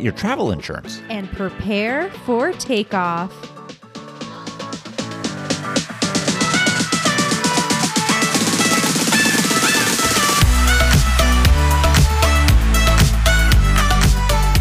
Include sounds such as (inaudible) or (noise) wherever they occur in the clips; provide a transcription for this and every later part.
your travel insurance. and prepare for takeoff.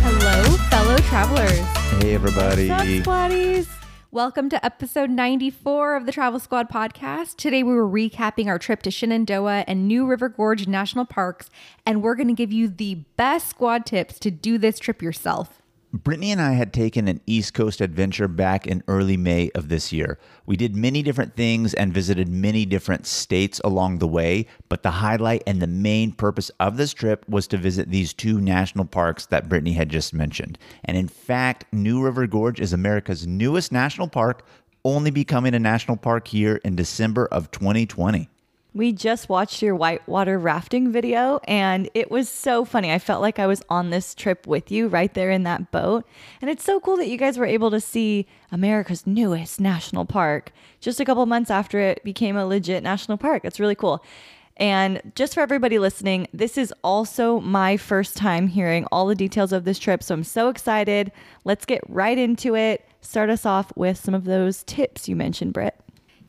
Hello, fellow travelers. Hey, everybody. What's up, squatties? Welcome to episode 94 of the Travel Squad podcast. Today we were recapping our trip to Shenandoah and New River Gorge National Parks, and we're going to give you the best squad tips to do this trip yourself. Brittany and I had taken an East Coast adventure back in early May of this year. We did many different things and visited many different states along the way, but the highlight and the main purpose of this trip was to visit these two national parks that Brittany had just mentioned. And in fact, New River Gorge is America's newest national park, only becoming a national park here in December of 2020. We just watched your whitewater rafting video and it was so funny. I felt like I was on this trip with you right there in that boat. And it's so cool that you guys were able to see America's newest national park just a couple months after it became a legit national park. It's really cool. And just for everybody listening, this is also my first time hearing all the details of this trip. So I'm so excited. Let's get right into it. Start us off with some of those tips you mentioned, Britt.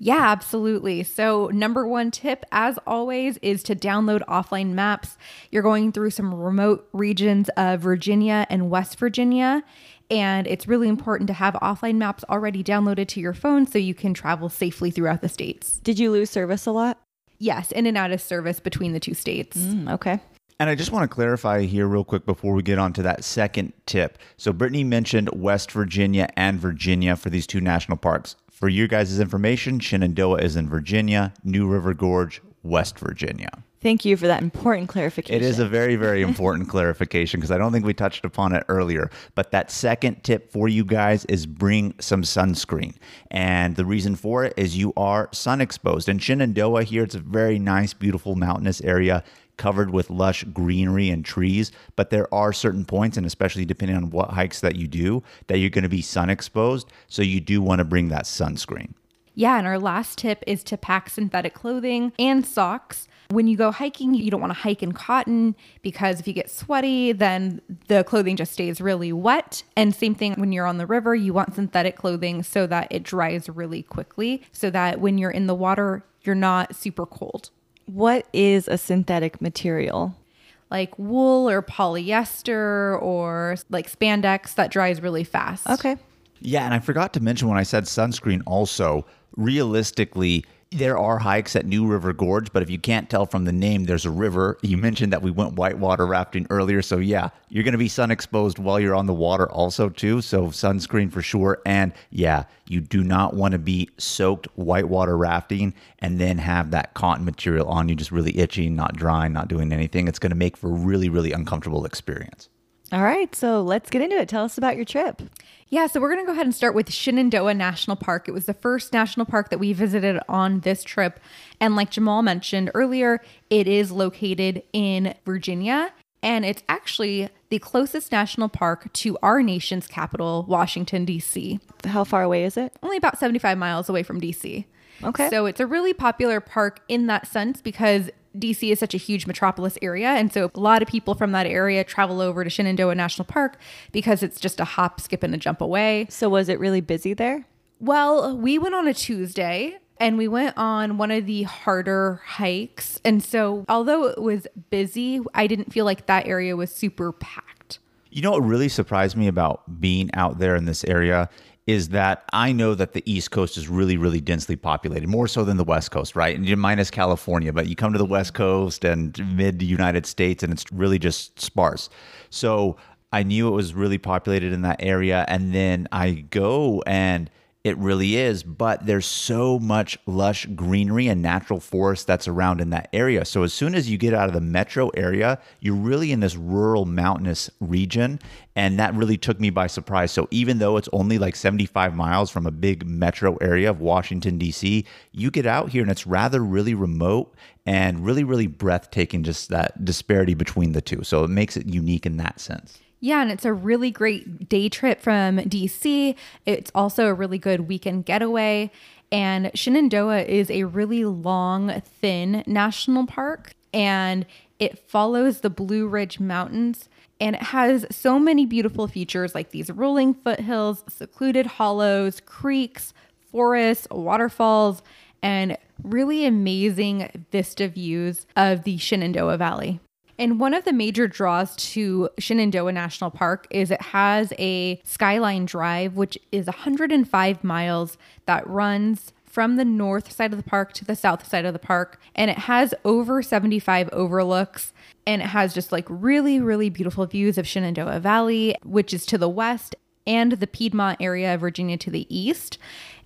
Yeah, absolutely. So, number one tip, as always, is to download offline maps. You're going through some remote regions of Virginia and West Virginia. And it's really important to have offline maps already downloaded to your phone so you can travel safely throughout the states. Did you lose service a lot? Yes, in and out of service between the two states. Mm, okay. And I just want to clarify here, real quick, before we get on to that second tip. So, Brittany mentioned West Virginia and Virginia for these two national parks. For you guys' information, Shenandoah is in Virginia, New River Gorge, West Virginia. Thank you for that important clarification. It is a very, very important (laughs) clarification because I don't think we touched upon it earlier. But that second tip for you guys is bring some sunscreen. And the reason for it is you are sun exposed. In Shenandoah here, it's a very nice, beautiful mountainous area covered with lush greenery and trees. But there are certain points, and especially depending on what hikes that you do, that you're going to be sun exposed. So you do want to bring that sunscreen. Yeah, and our last tip is to pack synthetic clothing and socks. When you go hiking, you don't want to hike in cotton because if you get sweaty, then the clothing just stays really wet. And same thing when you're on the river, you want synthetic clothing so that it dries really quickly, so that when you're in the water, you're not super cold. What is a synthetic material? Like wool or polyester or like spandex that dries really fast. Okay. Yeah, and I forgot to mention when I said sunscreen also, realistically, there are hikes at New River Gorge, but if you can't tell from the name, there's a river. You mentioned that we went whitewater rafting earlier, so yeah, you're going to be sun exposed while you're on the water also too, so sunscreen for sure. And yeah, you do not want to be soaked whitewater rafting and then have that cotton material on you just really itching, not drying, not doing anything. It's going to make for a really really uncomfortable experience. All right. So let's get into it. Tell us about your trip. Yeah, so we're going to go ahead and start with Shenandoah National Park. It was the first national park that we visited on this trip. And like Jamal mentioned earlier, it is located in Virginia. And it's actually the closest national park to our nation's capital, Washington, D.C. How far away is it? Only about 75 miles away from D.C. Okay. So it's a really popular park in that sense because DC is such a huge metropolis area. And so a lot of people from that area travel over to Shenandoah National Park because it's just a hop, skip, and a jump away. So was it really busy there? Well, we went on a Tuesday and we went on one of the harder hikes. And so although it was busy, I didn't feel like that area was super packed. You know what really surprised me about being out there in this area is that I know that the East Coast is really, really densely populated, more so than the West Coast, right? And you minus California, but you come to the West Coast and mid United States, and it's really just sparse. So I knew it was really populated in that area. And then I go and It really is, but there's so much lush greenery and natural forest that's around in that area. So as soon as you get out of the metro area, you're really in this rural mountainous region. And that really took me by surprise. So even though it's only like 75 miles from a big metro area of Washington, D.C., you get out here and it's rather really remote and really, really breathtaking, just that disparity between the two. So it makes it unique in that sense. Yeah, and it's a really great day trip from DC. It's also a really good weekend getaway. And Shenandoah is a really long, thin national park, and it follows the Blue Ridge Mountains. And it has so many beautiful features like these rolling foothills, secluded hollows, creeks, forests, waterfalls, and really amazing vista views of the Shenandoah Valley. And one of the major draws to Shenandoah National Park is it has a Skyline Drive, which is 105 miles that runs from the north side of the park to the south side of the park. And it has over 75 overlooks. And it has just like really, really beautiful views of Shenandoah Valley, which is to the west, and the Piedmont area of Virginia to the east.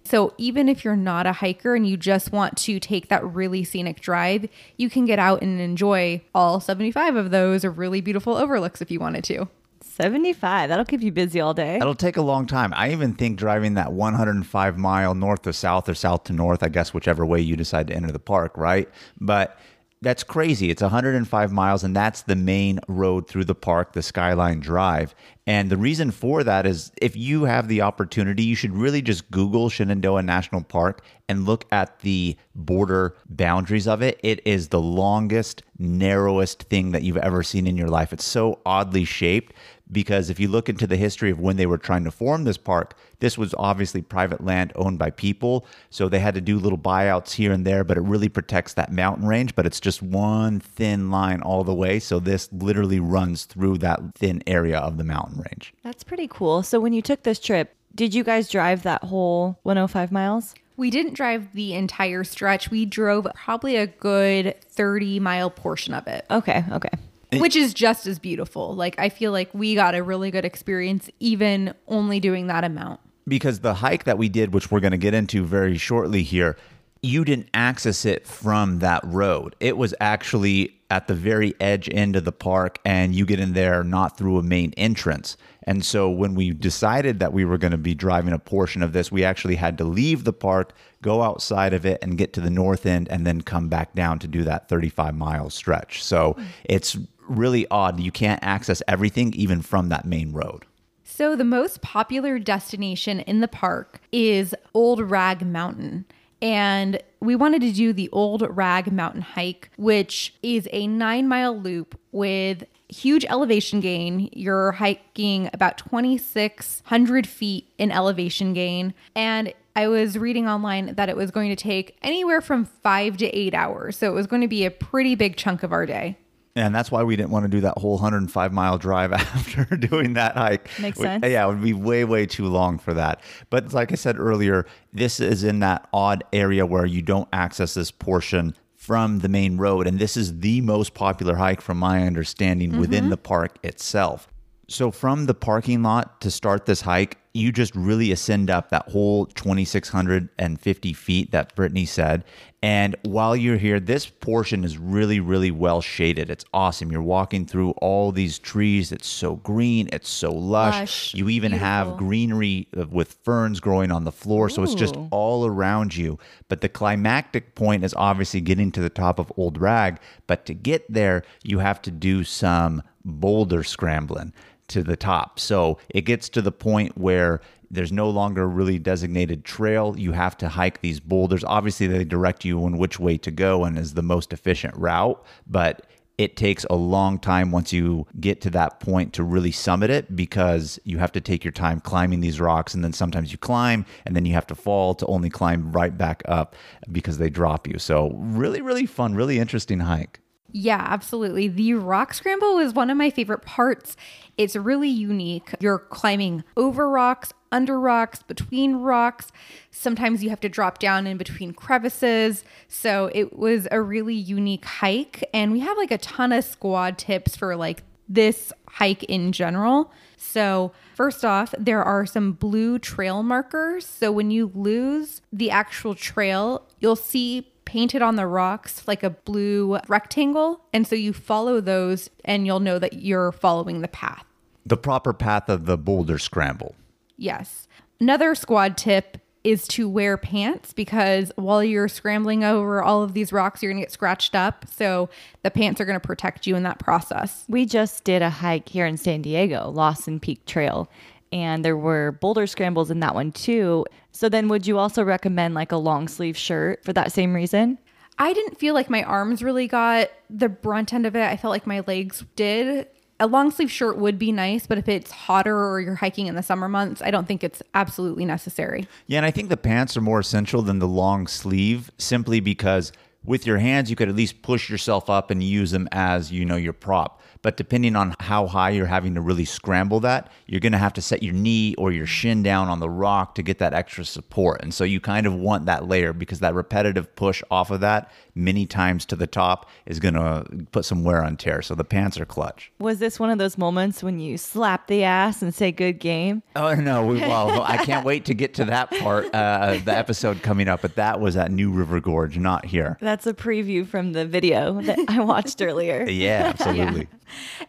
So even if you're not a hiker and you just want to take that really scenic drive, you can get out and enjoy all 75 of those really beautiful overlooks if you wanted to. 75. That'll keep you busy all day. That'll take a long time. I even think driving that 105 mile north to south or south to north, I guess, whichever way you decide to enter the park, right? But that's crazy. It's 105 miles, and that's the main road through the park, the Skyline Drive. And the reason for that is if you have the opportunity, you should really just Google Shenandoah National Park and look at the border boundaries of it. It is the longest, narrowest thing that you've ever seen in your life. It's so oddly shaped because if you look into the history of when they were trying to form this park, this was obviously private land owned by people. So they had to do little buyouts here and there, but it really protects that mountain range. But it's just one thin line all the way. So this literally runs through that thin area of the mountain range. That's pretty cool. So when you took this trip, did you guys drive that whole 105 miles? We didn't drive the entire stretch. We drove probably a good 30 mile portion of it. Okay, okay which is just as beautiful. Like I feel like we got a really good experience even only doing that amount. Because the hike that we did, which we're going to get into very shortly here, you didn't access it from that road. It was actually at the very edge end of the park, and you get in there not through a main entrance. And so when we decided that we were going to be driving a portion of this, we actually had to leave the park, go outside of it, and get to the north end, and then come back down to do that 35 mile stretch. So it's really odd. You can't access everything even from that main road. So, the most popular destination in the park is Old Rag Mountain. And we wanted to do the Old Rag Mountain hike, which is a nine mile loop with huge elevation gain. You're hiking about 2,600 feet in elevation gain. And I was reading online that it was going to take anywhere from five to eight hours. So it was going to be a pretty big chunk of our day. And that's why we didn't want to do that whole 105 mile drive (laughs) after doing that hike. Makes sense. Yeah, it would be way, way too long for that. But like I said earlier, this is in that odd area where you don't access this portion from the main road. And this is the most popular hike, from my understanding, mm-hmm. within the park itself. So, from the parking lot to start this hike, you just really ascend up that whole 2,650 feet that Brittany said. And while you're here, this portion is really, really well shaded. It's awesome. You're walking through all these trees. It's so green. It's so lush. lush you even beautiful. have greenery with ferns growing on the floor. Ooh. So it's just all around you. But the climactic point is obviously getting to the top of Old Rag. But to get there, you have to do some boulder scrambling to the top. So it gets to the point where there's no longer really designated trail. You have to hike these boulders. Obviously, they direct you on which way to go and is the most efficient route, but it takes a long time once you get to that point to really summit it because you have to take your time climbing these rocks and then sometimes you climb and then you have to fall to only climb right back up because they drop you. So, really, really fun, really interesting hike. Yeah, absolutely. The rock scramble is one of my favorite parts. It's really unique. You're climbing over rocks, under rocks, between rocks. Sometimes you have to drop down in between crevices. So it was a really unique hike. And we have like a ton of squad tips for like this hike in general. So, first off, there are some blue trail markers. So, when you lose the actual trail, you'll see painted on the rocks like a blue rectangle. And so you follow those and you'll know that you're following the path. The proper path of the boulder scramble. Yes. Another squad tip is to wear pants because while you're scrambling over all of these rocks, you're going to get scratched up. So the pants are going to protect you in that process. We just did a hike here in San Diego, Lawson Peak Trail, and there were boulder scrambles in that one too. So then would you also recommend like a long sleeve shirt for that same reason? I didn't feel like my arms really got the brunt end of it. I felt like my legs did. A long sleeve shirt would be nice, but if it's hotter or you're hiking in the summer months, I don't think it's absolutely necessary. Yeah, and I think the pants are more essential than the long sleeve simply because with your hands you could at least push yourself up and use them as, you know, your prop. But depending on how high you're having to really scramble that, you're going to have to set your knee or your shin down on the rock to get that extra support. And so you kind of want that layer because that repetitive push off of that many times to the top is going to put some wear on tear. So the pants are clutch. Was this one of those moments when you slap the ass and say good game? Oh no! We, well, (laughs) I can't wait to get to that part, uh, the episode coming up. But that was at New River Gorge, not here. That's a preview from the video that I watched earlier. Yeah, absolutely. (laughs)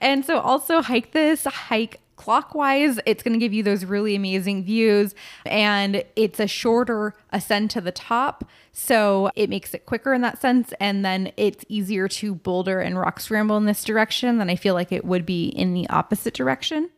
And so also hike this hike clockwise. It's going to give you those really amazing views and it's a shorter ascent to the top. So it makes it quicker in that sense. And then it's easier to boulder and rock scramble in this direction than I feel like it would be in the opposite direction.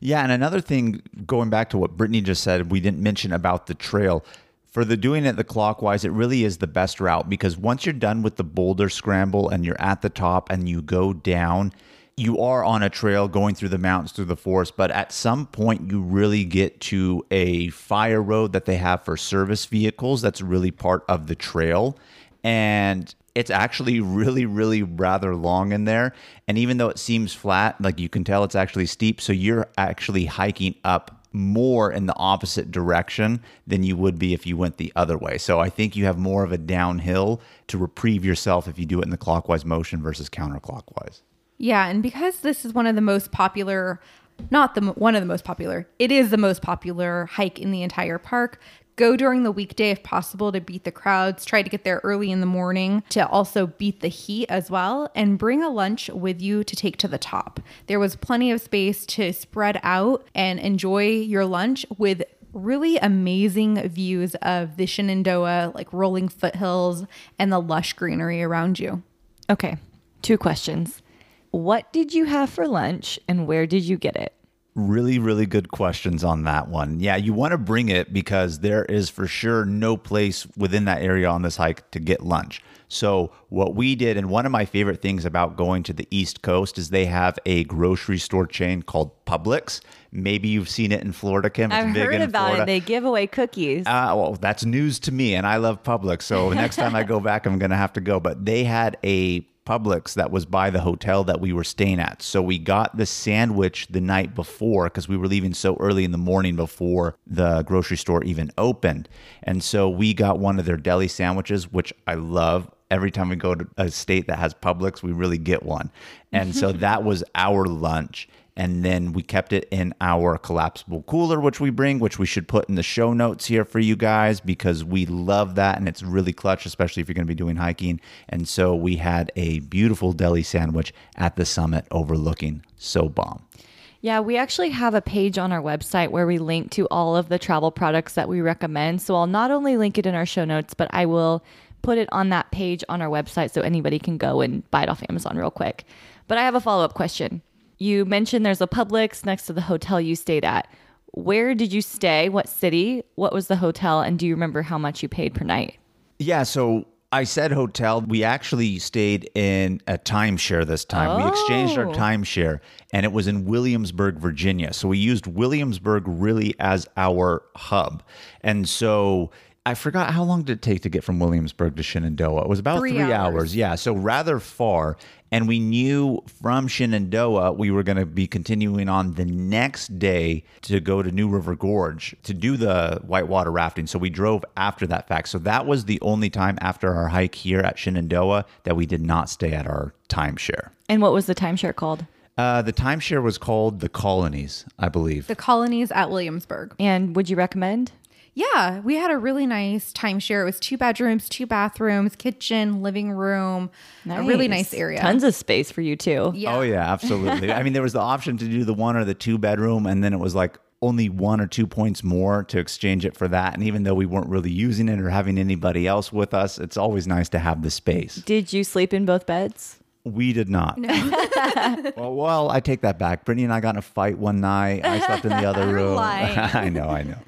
Yeah, and another thing, going back to what Brittany just said, we didn't mention about the trail. For the doing it the clockwise, it really is the best route because once you're done with the boulder scramble and you're at the top and you go down, you are on a trail going through the mountains through the forest, but at some point you really get to a fire road that they have for service vehicles that's really part of the trail. And it's actually (laughs) really, really rather long in there. And even though it seems flat, like you can tell it's actually steep. So you're actually hiking up more in the opposite direction than you would be if you went the other way. So I think you have more of a downhill to reprieve yourself if you do it in the clockwise motion versus counterclockwise. Yeah, and because this is one of the most popular, not the one of the most popular, it is the most popular hike in the entire park. Go during the weekday if possible to beat the crowds. Try to get there early in the morning to also beat the heat as well. And bring a lunch with you to take to the top. There was plenty of space to spread out and enjoy your lunch with really amazing views of the Shenandoah, like rolling foothills and the lush greenery around you. Okay, two questions. What did you have for lunch and where did you get it? Really, really good questions on that one. Yeah, you want to bring it because there is for sure no place within that area on this hike to get lunch. So, what we did, and one of my favorite things about going to the East Coast is they have a grocery store chain called Publix. Maybe you've seen it in Florida, Kim. It's I've heard about Florida. it. They give away cookies. Uh, well, that's news to me, and I love Publix. So, (laughs) next time I go back, I'm going to have to go. But they had a Publix that was by the hotel that we were staying at. So we got the sandwich the night before because we were leaving so early in the morning before the grocery store even opened. And so we got one of their deli sandwiches, which I love. Every time we go to a state that has Publix, we really get one. And so (laughs) that was our lunch and then we kept it in our collapsible cooler which we bring which we should put in the show notes here for you guys because we love that and it's really clutch especially if you're going to be doing hiking and so we had a beautiful deli sandwich at the summit overlooking so bomb yeah, we actually have a page on our website where we link to all of the travel products that we recommend. So I'll not only link it in our show notes, but I will put it on that page on our website so anybody can go and buy it off Amazon real quick. But I have a follow up question. You mentioned there's a Publix next to the hotel you stayed at. Where did you stay? What city? What was the hotel? And do you remember how much you paid per night? Yeah, so I said hotel. We actually stayed in a timeshare this time. Oh. We exchanged our oh. timeshare and it was in Williamsburg, Virginia. So we used Williamsburg really as our hub. And so I forgot how long did it take to get from Williamsburg to Shenandoah? It was about three, three hours. hours. Yeah, so rather far. And we knew from Shenandoah we were going to be continuing on the next day to go to New River Gorge to do the whitewater rafting. So we drove after that fact. So that was the only time after our hike here at Shenandoah that we did not stay at our timeshare. And what was the timeshare called? Uh, the timeshare was called the Colonies, I believe. The colonies at Williamsburg. And would you recommend? Yeah, we had a really nice timeshare. It was two bedrooms, two bathrooms, kitchen, living room, a really nice area. Tons of space for you too. Yeah. Oh yeah, absolutely. I mean, there was the option to do the one or the two bedroom, and then it was like only one or two points more to exchange it for that. And even though we weren't really using it or having anybody else with us, it's always nice to have the space. Did you sleep in both beds? We did not. (laughs) well, well, I take that back. Brittany and I got in a fight one night. I slept in the (laughs) other room. (laughs) I know, I know.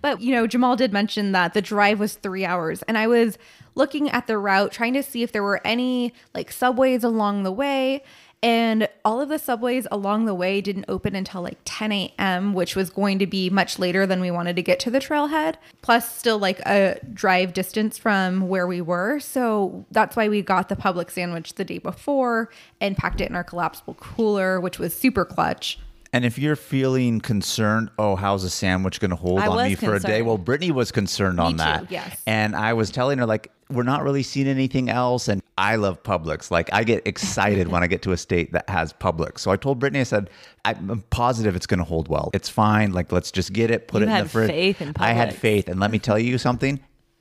But, you know, Jamal did mention that the drive was three hours. And I was looking at the route, trying to see if there were any like subways along the way. And all of the subways along the way didn't open until like 10 a.m., which was going to be much later than we wanted to get to the trailhead, plus still like a drive distance from where we were. So that's why we got the Publix sandwich the day before and packed it in our collapsible cooler, which was super clutch. And if you're feeling concerned, oh, how's a sandwich going to hold I on me for a day? Well, Brittany was concerned on too, that. yes. And I was telling her, like, we're not really seeing anything else. And I love Publix. Like, I get excited when I get to a state that has Publix. So I told Brittany, I said, I'm positive it's going to hold well. It's fine. Like, let's just get it, put You it in the fridge. faith in I had faith. And let me tell you something.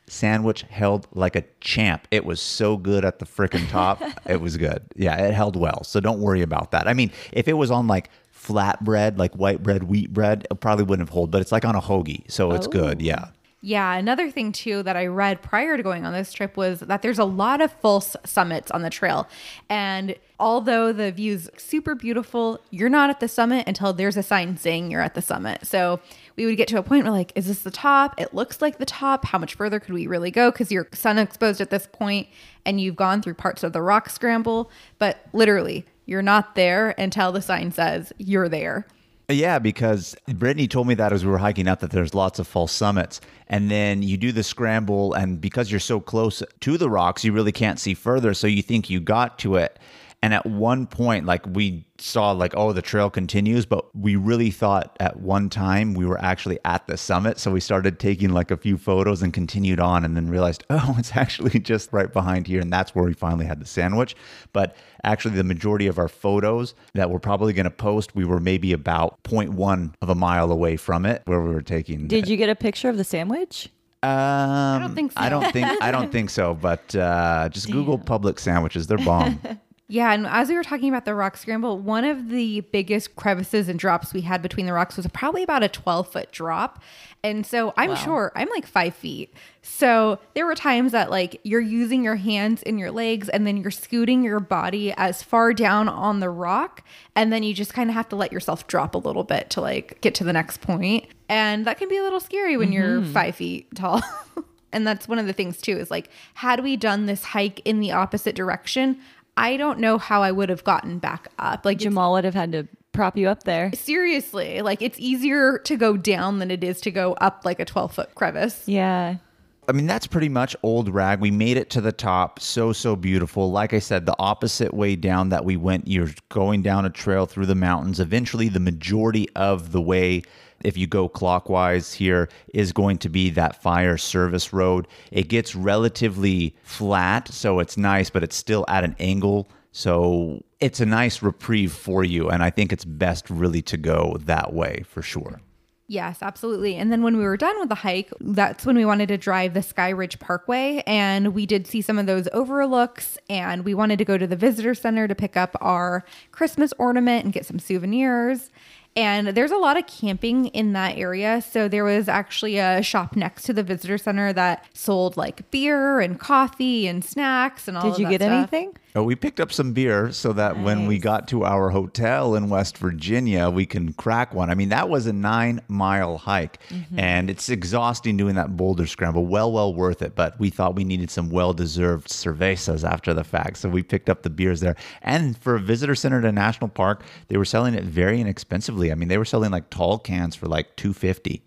Sandwich held like a champ. It was so good at the freaking top. (laughs) it was good. Yeah, it held well. So don't worry about that. I mean, if it was on like flat bread, like white bread, wheat bread, it probably wouldn't have hold, but it's like on a hoagie. So it's good. Oh. Yeah. Yeah, another thing too that I read prior to going on this trip was that there's a lot of false summits on the trail. And although the view's super beautiful, you're not at the summit until there's a sign saying you're at the summit. So we would get to a point where like, is this the top? It looks like the top. How much further could we really go? Because you're sun exposed at this point and you've gone through parts of the rock scramble. But literally, you're not there until the sign says you're there. Yeah, because Brittany told me that as we were hiking up that there's lots of false summits. And then you do the scramble, and because you're so close to the rocks, you really can't see further. So you think you got to it. And at one point, like we saw, like, oh, the trail continues, but we really thought at one time we were actually at the summit. So we started taking like a few photos and continued on, and then realized, (laughs) oh, it's actually just right behind here. And that's where we finally had the sandwich. But actually, the majority of our photos that we're probably going to post, we were maybe about 0.1 of a mile away from it where we were taking. Did you get a picture of the sandwich? Um, I don't think so. I don't think I don't think so. But uh, just Google Publix sandwiches; they're bomb. (laughs) Yeah, and as we were talking about the rock scramble, one of the biggest crevices and drops we had between the rocks was probably about a 12 foot drop. And so I'm sure I'm like five feet. So there were times that like you're using your hands and your legs and then you're scooting your body as far down on the rock. And then you just kind of have to let yourself drop a little bit to like get to the next point. And that can be a little scary when you're mm-hmm. five feet tall. (laughs) and that's one of the things too is like, had we done this hike in the opposite direction, I don't know how I would have gotten back up. Like Jamal would have had to prop you up there. seriously, like it's easier to go down than it is to go up like a 12 foot crevice. Yeah. I mean, that's pretty much old rag. We made it to the top. So, so beautiful. Like I said, the opposite way down that we went, you're going down a trail through the mountains. Eventually, the majority of the way, if you go clockwise here, is going to be that fire service road. It gets relatively flat, so it's nice, but it's still at an angle. So, it's a nice reprieve for you. And I think it's best really to go that way for sure. Yes, absolutely. And then when we were done with the hike, that's when we wanted to drive the Sky Ridge Parkway. And we did see some of those overlooks. And we wanted to go to the visitor center to pick up our Christmas ornament and get some souvenirs. And there's a lot of camping in that area. So there was actually a shop next to the visitor center that sold like beer and coffee and snacks and all Did of you that get stuff. anything? Oh, we picked up some beer so that when we got to our hotel in West Virginia, we can crack one. I mean, that was a nine mile hike Mm-hmm. and it's exhausting doing that boulder scramble. Well, well worth it. But we thought we needed some well deserved cervezas after the fact. So we picked up the beers there. And for a visitor center to a national park, they were selling it very inexpensively. I mean, they were selling like tall cans for like 250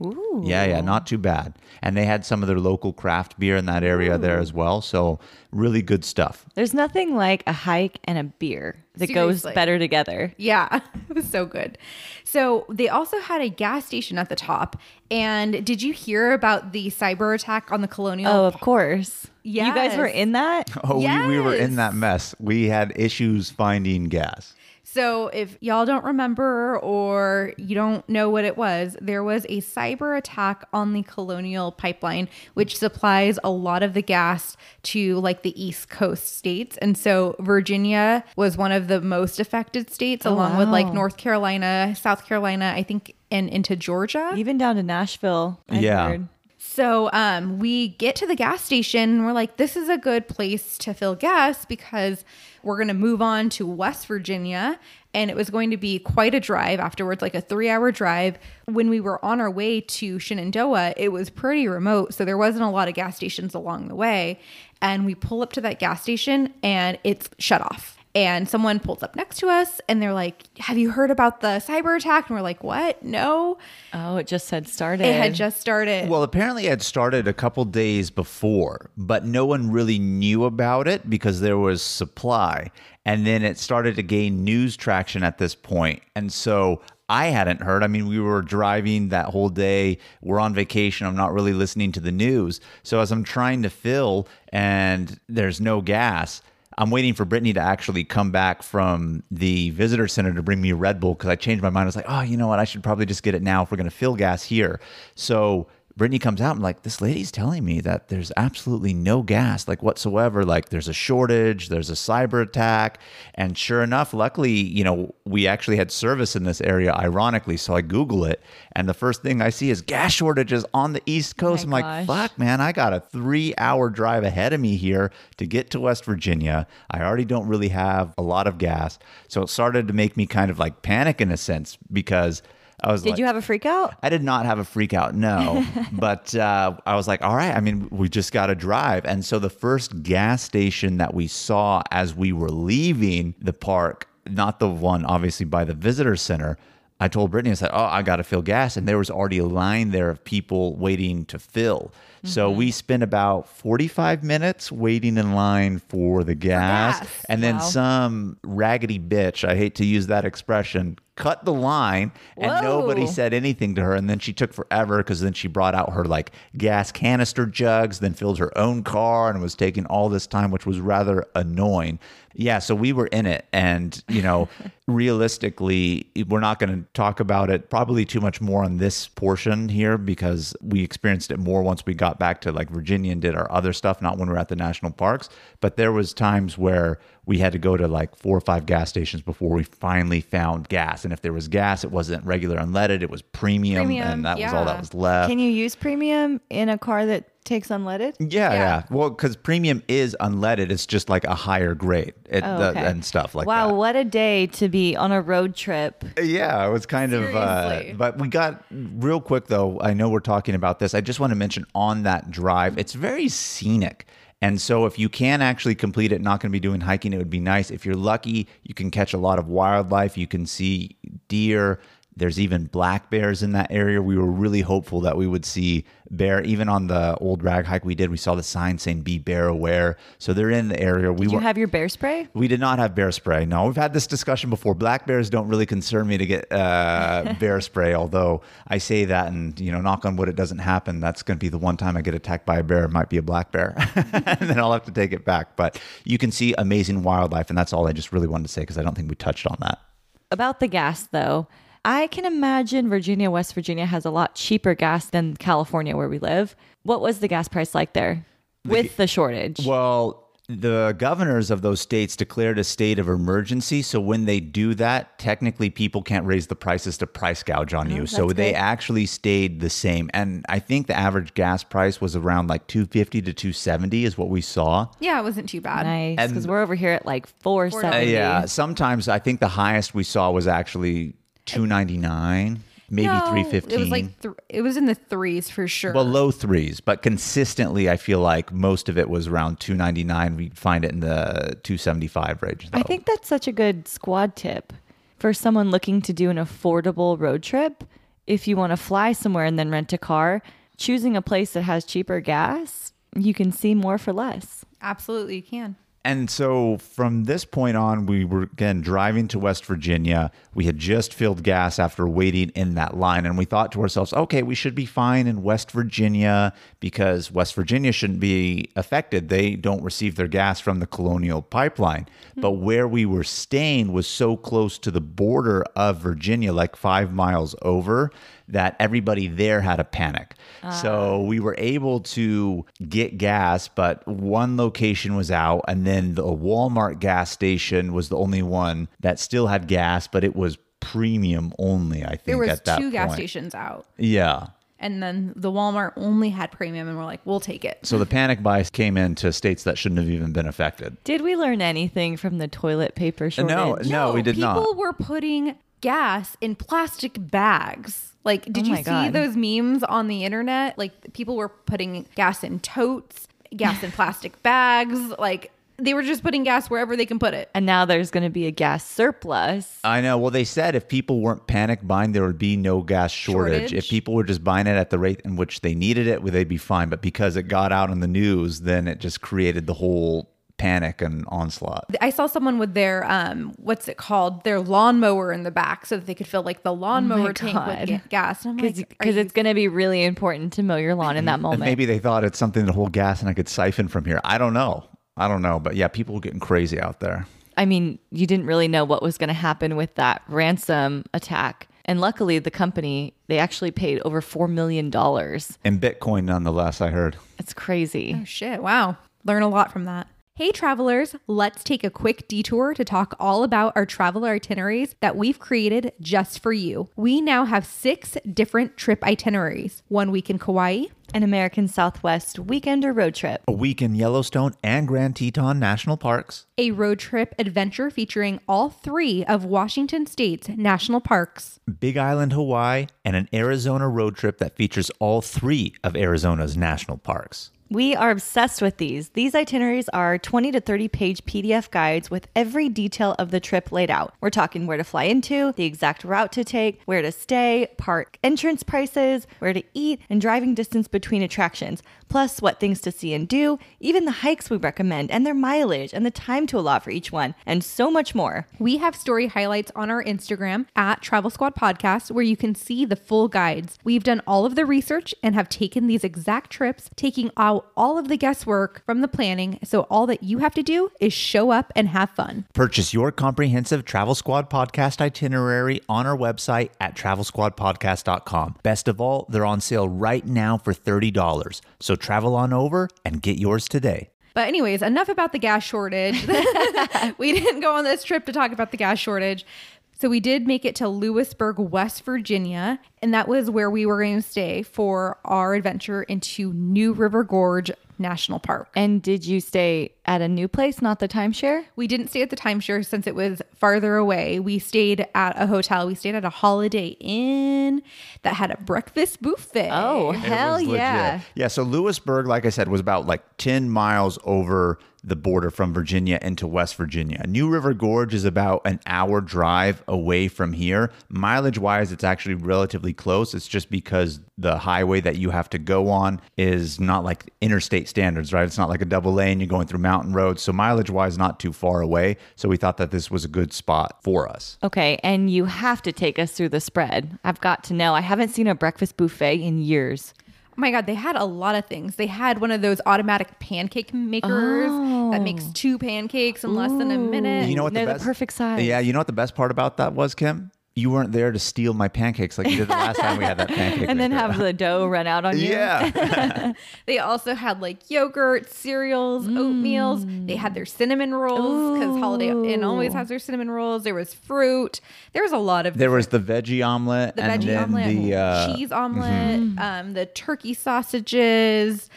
Yeah, yeah, not too bad. And they had some of their local craft beer in that area there as well. So really good stuff. There's nothing like a hike and a beer that goes better together. Yeah, it was (laughs) so good. So they also had a gas station at the top. And did you hear about the cyber attack on the Colonial? Oh, of course. Yeah. You guys were in that? Oh, we, we were in that mess. We had issues finding gas. So, if y'all don't remember or you don't know what it was, there was a cyber attack on the Colonial Pipeline, which supplies a lot of the gas to like the East Coast states. And so, Virginia was one of the most affected states, oh, along with like. North Carolina, South Carolina, I think, and into Georgia. Even down to Nashville. I Yeah. heard. So um, we get to the gas station. And we're like, this is a good place to fill gas because we're going to move on to West Virginia. And it was going to be quite a drive afterwards, like a three hour drive. When we were on our way to Shenandoah, it was pretty remote. So there wasn't a lot of gas stations along the way. And we pull up to that gas station and it's shut off. And someone pulls up next to us and they're like, Have you heard about the cyber attack? And we're like, What? No. Oh, it just had started. It had just started. Well, apparently it had started a couple days before, but no one really knew about it because there was supply. And then it started to gain news traction at this point. And so I hadn't heard. I mean, we were driving that whole day. We're on vacation. I'm not really listening to the news. So as I'm trying to fill and there's no gas, I'm waiting for Brittany to actually come back from the visitor center to bring me a Red Bull because I changed my mind. I was like, oh, you know what? I should probably just get it now if we're going to fill gas here. So Brittany comes out and like, this lady's telling me that there's absolutely no gas, like whatsoever. Like there's a shortage, there's a cyber attack. And sure enough, luckily, you know, we actually had service in this area, ironically. So I Google it. And the first thing I see is gas shortages on the East oh Coast. I'm my like, fuck, man, I got a three hour drive ahead of me here to get to West Virginia. I already don't really have a lot of gas. So it started to make me kind of like panic in a sense because I was Did like, you have a freak out? I did not have a freak out, no. (laughs) but uh, I was like, all right, I mean, we just got to drive. And so the first gas station that we saw as we were leaving the park, not the one obviously by the visitor center, I told Brittany, I said, oh, I got to fill gas. And there was already a line there of people waiting to fill. So we spent about 45 minutes waiting in line for the gas. gas. And then Wow. some raggedy bitch, I hate to use that expression, cut the line and nobody said anything to her. And then she took forever because then she brought out her like gas canister jugs, then filled her own car and was taking all this time, which was rather annoying. Yeah, so we were in it. And, you know, (laughs) realistically, we're not going to talk about it probably too much more on this portion here because we experienced it more once we got back to like Virginia and did our other stuff, not when we were at the national parks. But there was times where we had to go to like four or five gas stations before we finally found gas. And if there was gas, it wasn't regular unleaded, it was premium, Premium, and that was all that was left. Can you use premium in a car that takes unleaded? yeah, yeah, Yeah. Well, because premium is unleaded, it's just like a higher grade it, Oh, the- and stuff like wow, that. Wow, what a day to be on a road trip. Yeah, it was kind of. Uh, but we got real quick though. I know we're talking about this. I just want to mention on that drive, it's very scenic. And so, if you can actually complete it, not going to be doing hiking, it would be nice. If you're lucky, you can catch a lot of wildlife. You can see deer. There's even black bears in that area. We were really hopeful that we would see bear. Even on the old rag hike we did, we saw the sign saying "Be bear aware." So they're in the area. We Did you were have your bear spray? we did not have bear spray. No, we've had this discussion before. Black bears don't really concern me to get uh, (laughs) bear spray, although I say that and, you know, knock on wood, it doesn't happen. That's going to be the one time I get attacked by a bear. It might be a black bear. (laughs) and then I'll have to take it back. But you can see amazing wildlife. And that's all I just really wanted to say because I don't think we touched on that. About the gas, though, I can imagine Virginia, West Virginia has a lot cheaper gas than California, where we live. What was the gas price like there with the shortage? Well, the governors of those states declared a state of emergency. So when they do that, technically people can't raise the prices to price gouge on you. So that's they actually stayed the same. And I think the average gas price was around like 250 to 270 is what we saw. Yeah, it wasn't too bad. nice, because we're over here at like 470. Uh, yeah, sometimes I think the highest we saw was actually 299, maybe No, 315. It was like th- it was in the threes for sure. well, low threes, but consistently, I feel like most of it was around 299. We find it in the 275 range. I think that's such a good squad tip for someone looking to do an affordable road trip. If you want to fly somewhere and then rent a car, choosing a place that has cheaper gas, you can see more for less. Absolutely, you can. And so from this point on, we were again driving to West Virginia. We had just filled gas after waiting in that line. And we thought to ourselves, okay, we should be fine in West Virginia because West Virginia shouldn't be affected. They don't receive their gas from the Colonial Pipeline. Hmm. But where we were staying was so close to the border of Virginia, like five miles over, that everybody there had a panic. So ah. we were able to get gas, but one location was out, and then the Walmart gas station was the only one that still had gas, but it was premium only. I think There was two gas stations out. Yeah. And then the Walmart only had premium and we're like, we'll take it. So the panic buy came into states that shouldn't have even been affected. Did we learn anything from the toilet paper shortage? No, no, we did people not. were putting gas in plastic bags. Like, did Oh you my see God. those memes on the internet? Like, people were putting gas in totes, gas in (laughs) plastic bags. Like, they were just putting gas wherever they can put it. And now there's going to be a gas surplus. I know. Well, they said if people weren't panic buying, there would be no gas shortage. Shortage? If people were just buying it at the rate in which they needed it, well, they'd be fine. But because it got out in the news, then it just created the whole panic and onslaught. I saw someone with their um, what's it called? Their lawnmower in the back, so that they could fill like the lawnmower tank Oh God. with gas. And I'm like, Because it's going to be really important to mow your lawn in that And moment. maybe they thought it's something to hold gas and I could siphon from here. I don't know. I don't know. But yeah, people were getting crazy out there. I mean, you didn't really know what was going to happen with that ransom attack. And luckily, the company, they actually paid over $4 million. In Bitcoin, nonetheless, I heard. It's crazy. Oh, shit. Wow. Learn a lot from that. Hey, travelers, let's take a quick detour to talk all about our travel itineraries that we've created just for you. We now have six different trip itineraries one week in Kauai, An American Southwest weekend or road trip. A week in Yellowstone and Grand Teton National Parks. a road trip adventure featuring all three of Washington State's national parks, Big Island, Hawaii, and an Arizona road trip that features all three of Arizona's national parks. We are obsessed with these. These itineraries are 20 to 30 page PDF guides with every detail of the trip laid out. We're talking where to fly into, the exact route to take, where to stay, park entrance prices, where to eat, and driving distance between attractions, plus what things to see and do, even the hikes we recommend and their mileage and the time to allot for each one, and so much more. We have story highlights on our Instagram at Travel Squad Podcast where you can see the full guides. We've done all of the research and have taken these exact trips, taking out all of the guesswork from the planning. So all that you have to do is show up and have fun. Purchase your comprehensive Travel Squad podcast itinerary on our website at travelsquadpodcast.com. Best of all, they're on sale right now for $30. So travel on over and get yours today. But, anyways, enough about the gas shortage. (laughs) we didn't go on this trip to talk about the gas shortage. So, we did make it to Lewisburg, West Virginia, and that was where we were going to stay for our adventure into New River Gorge National Park. And did you stay at a new place, not the timeshare? We didn't stay at the timeshare since it was farther away. We stayed at a hotel. We stayed at a Holiday Inn that had a breakfast buffet. Oh, hell yeah. Yeah. So Lewisburg, like I said, was about like 10 miles over the border from Virginia into West Virginia. New River Gorge is about an hour drive away from here. Mileage wise, it's actually relatively close. It's just because the highway that you have to go on is not like interstate standards, right? It's not like a double lane. You're going through mountain roads. So mileage wise, not too far away. So we thought that this was a good spot for us. Okay, and you have to take us through the spread. I've got to know. I haven't seen a breakfast buffet in years. Oh my God, they had a lot of things. They had one of those automatic pancake makers that makes oh. two pancakes in less than a minute. You know what They're the perfect size. Yeah, you know what the best part about that was, Kim? You weren't there to steal my pancakes like you did the last time we had that (laughs) pancake. And then have the dough run out on you. Yeah. (laughs) They also had like yogurt, cereals, oatmeals. They had their cinnamon rolls because Holiday Inn always has their cinnamon rolls. There was fruit. There was a lot of there was the veggie omelet the and veggie omelet, the uh, cheese omelet, um, the turkey sausages.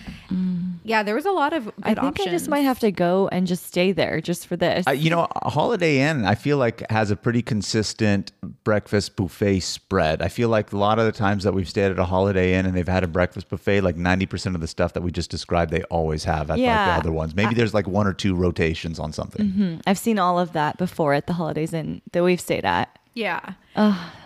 Yeah, there was a lot of good I think options. I just might have to go and just stay there just for this. uh, you know, Holiday Inn, I feel like has a pretty consistent breakfast buffet spread. I feel like a lot of the times that we've stayed at a Holiday Inn and they've had a breakfast buffet, like 90% of the stuff that we just described, they always have at like Yeah. the other ones. Maybe there's like one or two rotations on something. I've seen all of that before at the holidays Inn that we've stayed at. Yeah.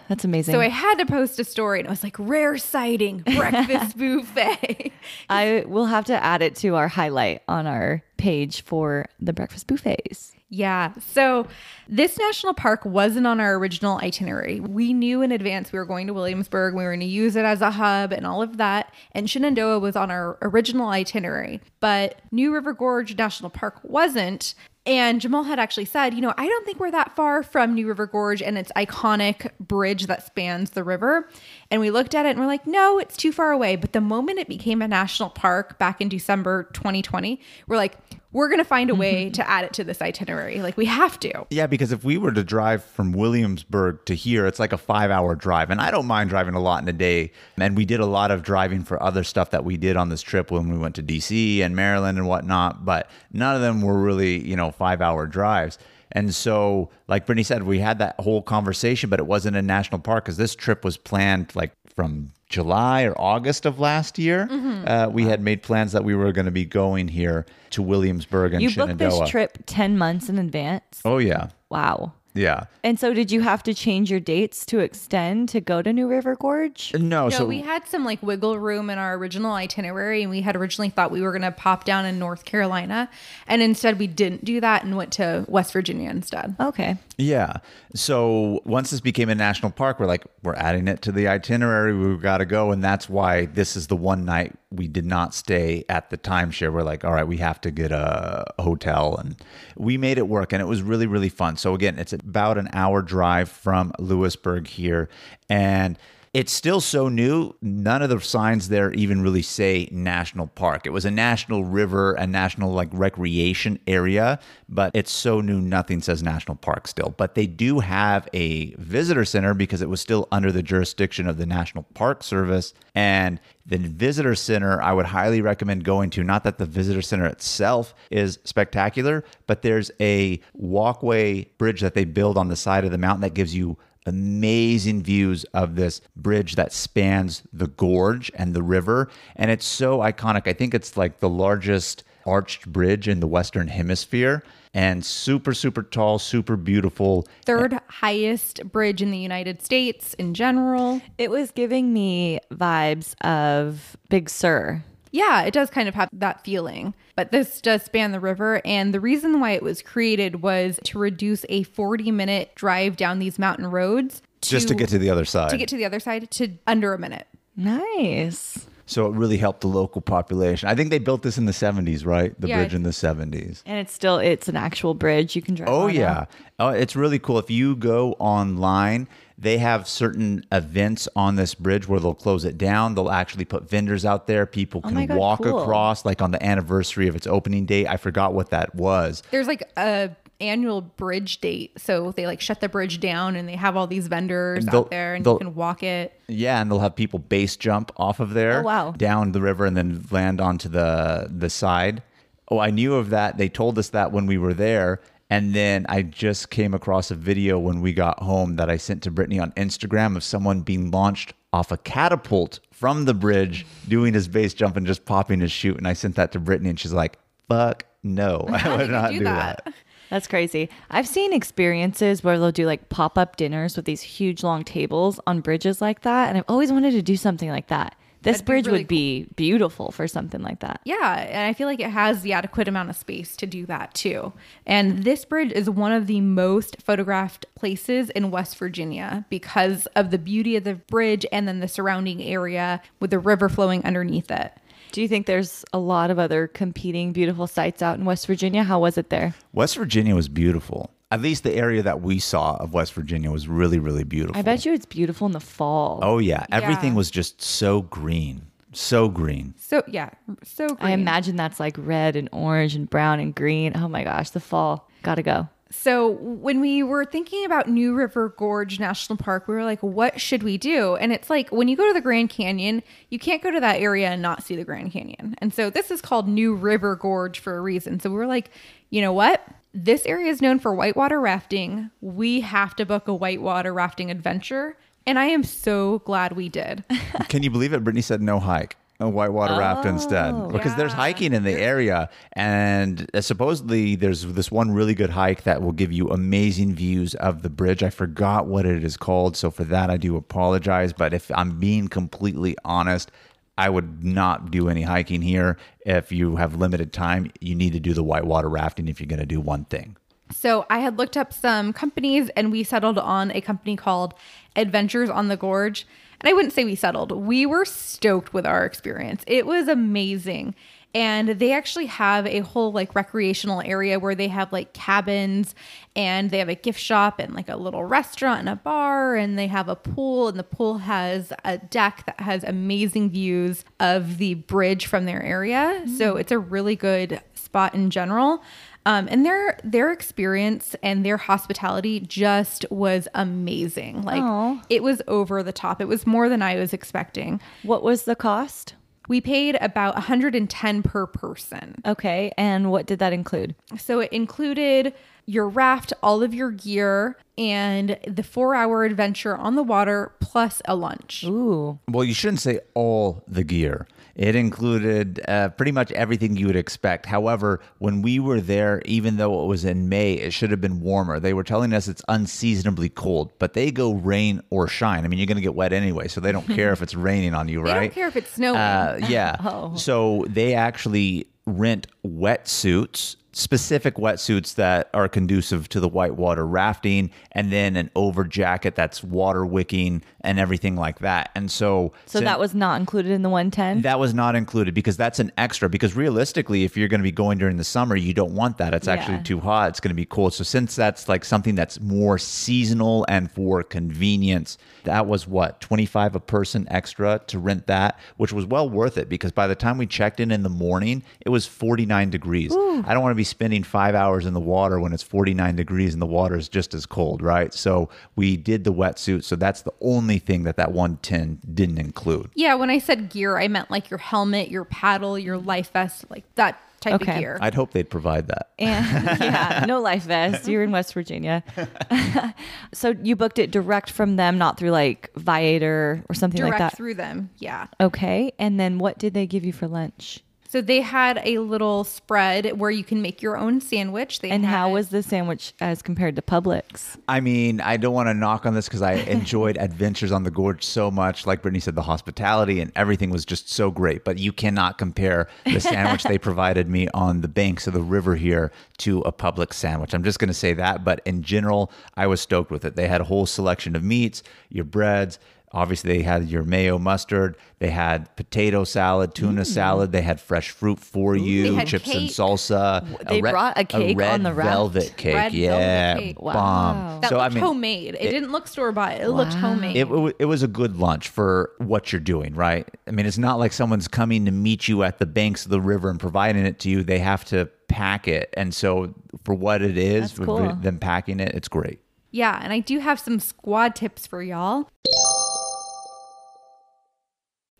That's amazing. So I had to post a story and it was like rare sighting (laughs) breakfast buffet. I will have to add it to our highlight on our page for the breakfast buffets. Yeah. So this national park wasn't on our original itinerary. We knew in advance we were going to Williamsburg. We were going to use it as a hub and all of that. And Shenandoah was on our original itinerary, but New River Gorge National Park wasn't. And Jamal had actually said, you know, I don't think we're that far from New River Gorge and its iconic bridge that spans the river. And we looked at it and we're like, no, it's too far away. But the moment it became a national park back in December 2020, we're like, we're going to find a way mm-hmm. to add it to this itinerary. Like, we have to. Yeah, because if we were to drive from Williamsburg to here, it's like a five hour drive. And I don't mind driving a lot in a day. And we did a lot of driving for other stuff that we did on this trip when we went to DC and Maryland and whatnot. But none of them were really, you know, five hour drives. And so, like Brittany said, we had that whole conversation, but it wasn't a national park because this trip was planned like from July or August of last year. Mm-hmm. Uh, we had made plans that we were going to be going here to Williamsburg and You booked this trip 10 months in advance. Oh, yeah. Wow. Yeah. And so did you have to change your dates to extend to go to New River Gorge? No, No, so we had some like wiggle room in our original itinerary, and we had originally thought we were going to pop down in North Carolina, and instead we didn't do that and went to West Virginia instead. Okay. Yeah. So once this became a national park, we're like, we're adding it to the itinerary. We've got to go. And that's why this is the one night we did not stay at the timeshare. We're like, all right, we have to get a hotel. And we made it work. And it was really, really fun. So again, it's about an hour drive from Lewisburg here. And it's still so new. None of the signs there even really say national park. It was a national river, a national like recreation area, but it's so new. Nothing says national park still. But they do have a visitor center because it was still under the jurisdiction of the National Park Service. And the visitor center, I would highly recommend going to. Not that the visitor center itself is spectacular, but there's a walkway bridge that they build on the side of the mountain that gives you amazing views of this bridge that spans the gorge and the river. And it's so iconic. I think it's like the largest arched bridge in the Western Hemisphere and super, super tall, super beautiful. Third highest bridge in the United States in general. It was giving me vibes of Big Sur. Yeah, it does kind of have that feeling. But this does span the river. And the reason why it was created was to reduce a 40 minute drive down these mountain roads just to get to the other side. to get to the other side to under a minute. Nice. so it really helped the local population. I think they built this in the 70s, right? The Yeah. bridge in the 70s. And it's still it's an actual bridge you can drive. Oh yeah, now. oh, it's really cool. If you go online, they have certain events on this bridge where they'll close it down. They'll actually put vendors out there. People Oh can God, walk cool. across, like on the anniversary of its opening date. I forgot what that was. There's like a annual bridge date. So they like shut the bridge down and they have all these vendors out there and you can walk it. Yeah, and they'll have people base jump off of there, Oh, wow. down the river, and then land onto the the side. Oh, I knew of that. They told us that when we were there, and then I just came across a video when we got home that I sent to Brittany on Instagram of someone being launched off a catapult from the bridge, doing his base jump and just popping his chute. And I sent that to Brittany, and she's like, "Fuck no, (laughs) I would not do do that? that." That's crazy. I've seen experiences where they'll do like pop up dinners with these huge long tables on bridges like that. And I've always wanted to do something like that. This That'd be bridge really would be beautiful for something like that. Yeah, and I feel like it has the adequate amount of space to do that too. And this bridge is one of the most photographed places in West Virginia because of the beauty of the bridge and then the surrounding area with the river flowing underneath it. Do you think there's a lot of other competing beautiful sites out in West Virginia? How was it there? West Virginia was beautiful. At least the area that we saw of West Virginia was really, really beautiful. I bet you it's beautiful in the fall. Oh yeah, everything Yeah. was just so green, so green. So yeah, so green. I imagine that's like red and orange and brown and green. Oh my gosh, the fall. Gotta go. So when we were thinking about New River Gorge National Park, we were like, what should we do? And it's like when you go to the Grand Canyon, you can't go to that area and not see the Grand Canyon. And so this is called New River Gorge for a reason. So we were like, you know what? This area is known for whitewater rafting. We have to book a whitewater rafting adventure. And I am so glad we did. (laughs) Can you believe it? Brittany said no hike. a whitewater raft instead because there's hiking in the area and uh, supposedly there's this one really good hike that will give you amazing views of the bridge i forgot what it is called so for that i do apologize but if i'm being completely honest i would not do any hiking here if you have limited time you need to do the whitewater rafting if you're going to do one thing So I had looked up some companies and we settled on a company called Adventures on the Gorge. And I wouldn't say we settled. We were stoked with our experience. It was amazing. And they actually have a whole like recreational area where they have like cabins and they have a gift shop and like a little restaurant and a bar and they have a pool and the pool has a deck that has amazing views of the bridge from their area. So it's a really good spot in general. Um, and their their experience and their hospitality just was amazing. Like Aw. it was over the top. It was more than I was expecting. What was the cost? We paid about 110 per person. Okay. And what did that include? So it included your raft, all of your gear, and the four hour adventure on the water plus a lunch. Ooh. Well, you shouldn't say all the gear. It included uh, pretty much everything you would expect. However, when we were there, even though it was in May, it should have been warmer. They were telling us it's unseasonably cold, but they go rain or shine. I mean, you're going to get wet anyway, so they don't care if it's (laughs) raining on you, right? They don't care if it's snowing. Uh, yeah. (laughs) So they actually rent wetsuits, specific wetsuits that are conducive to the whitewater rafting, and then an over jacket that's water wicking and everything like that. And so, So that was not included in the 110? that was not included because that's an extra. Because realistically, if you're going to be going during the summer, you don't want that. It's actually Yeah. too hot. It's going to be cold. So since that's like something that's more seasonal and for convenience, that was what 25 a person extra to rent that, which was well worth it because by the time we checked in in the morning, it was 49 degrees. I don't want to be spending five hours in the water when it's 49 degrees and the water is just as cold, right? So we did the wetsuit. So that's the only thing that that 110 didn't include. yeah, when I said gear, I meant like your helmet, your paddle, your life vest, like that type of Okay. gear. I'd hope they'd provide that. And (laughs) yeah, no life vest. You're in West Virginia. (laughs) so you booked it direct from them, not through like Viator or something direct like that. through them. Yeah. okay. And then what did they give you for lunch? So they had a little spread where you can make your own sandwich. They And how was the sandwich as compared to Publix? I mean, I don't want to knock on this because I (laughs) enjoyed Adventures on the Gorge so much. Like Brittany said, the hospitality and everything was just so great. But you cannot compare the sandwich they (laughs) provided me on the banks of the river here to a Publix sandwich. I'm just going to say that. But in general, I was stoked with it. They had a whole selection of meats, your breads. Obviously, they had your mayo mustard. They had potato salad, tuna mm. salad. They had fresh fruit for you, chips and salsa. They brought a cake on red the raft? velvet cake. Red velvet yeah, cake. Wow. bomb. that so looked I mean, homemade. It, didn't look store bought. It looked homemade. it, wa- it was a good lunch for what you're doing, right? I mean, it's not like someone's coming to meet you at the banks of the river and providing it to you. They have to pack it. And so, for what it is, cool. them packing it, it's great. yeah, and I do have some squad tips for y'all.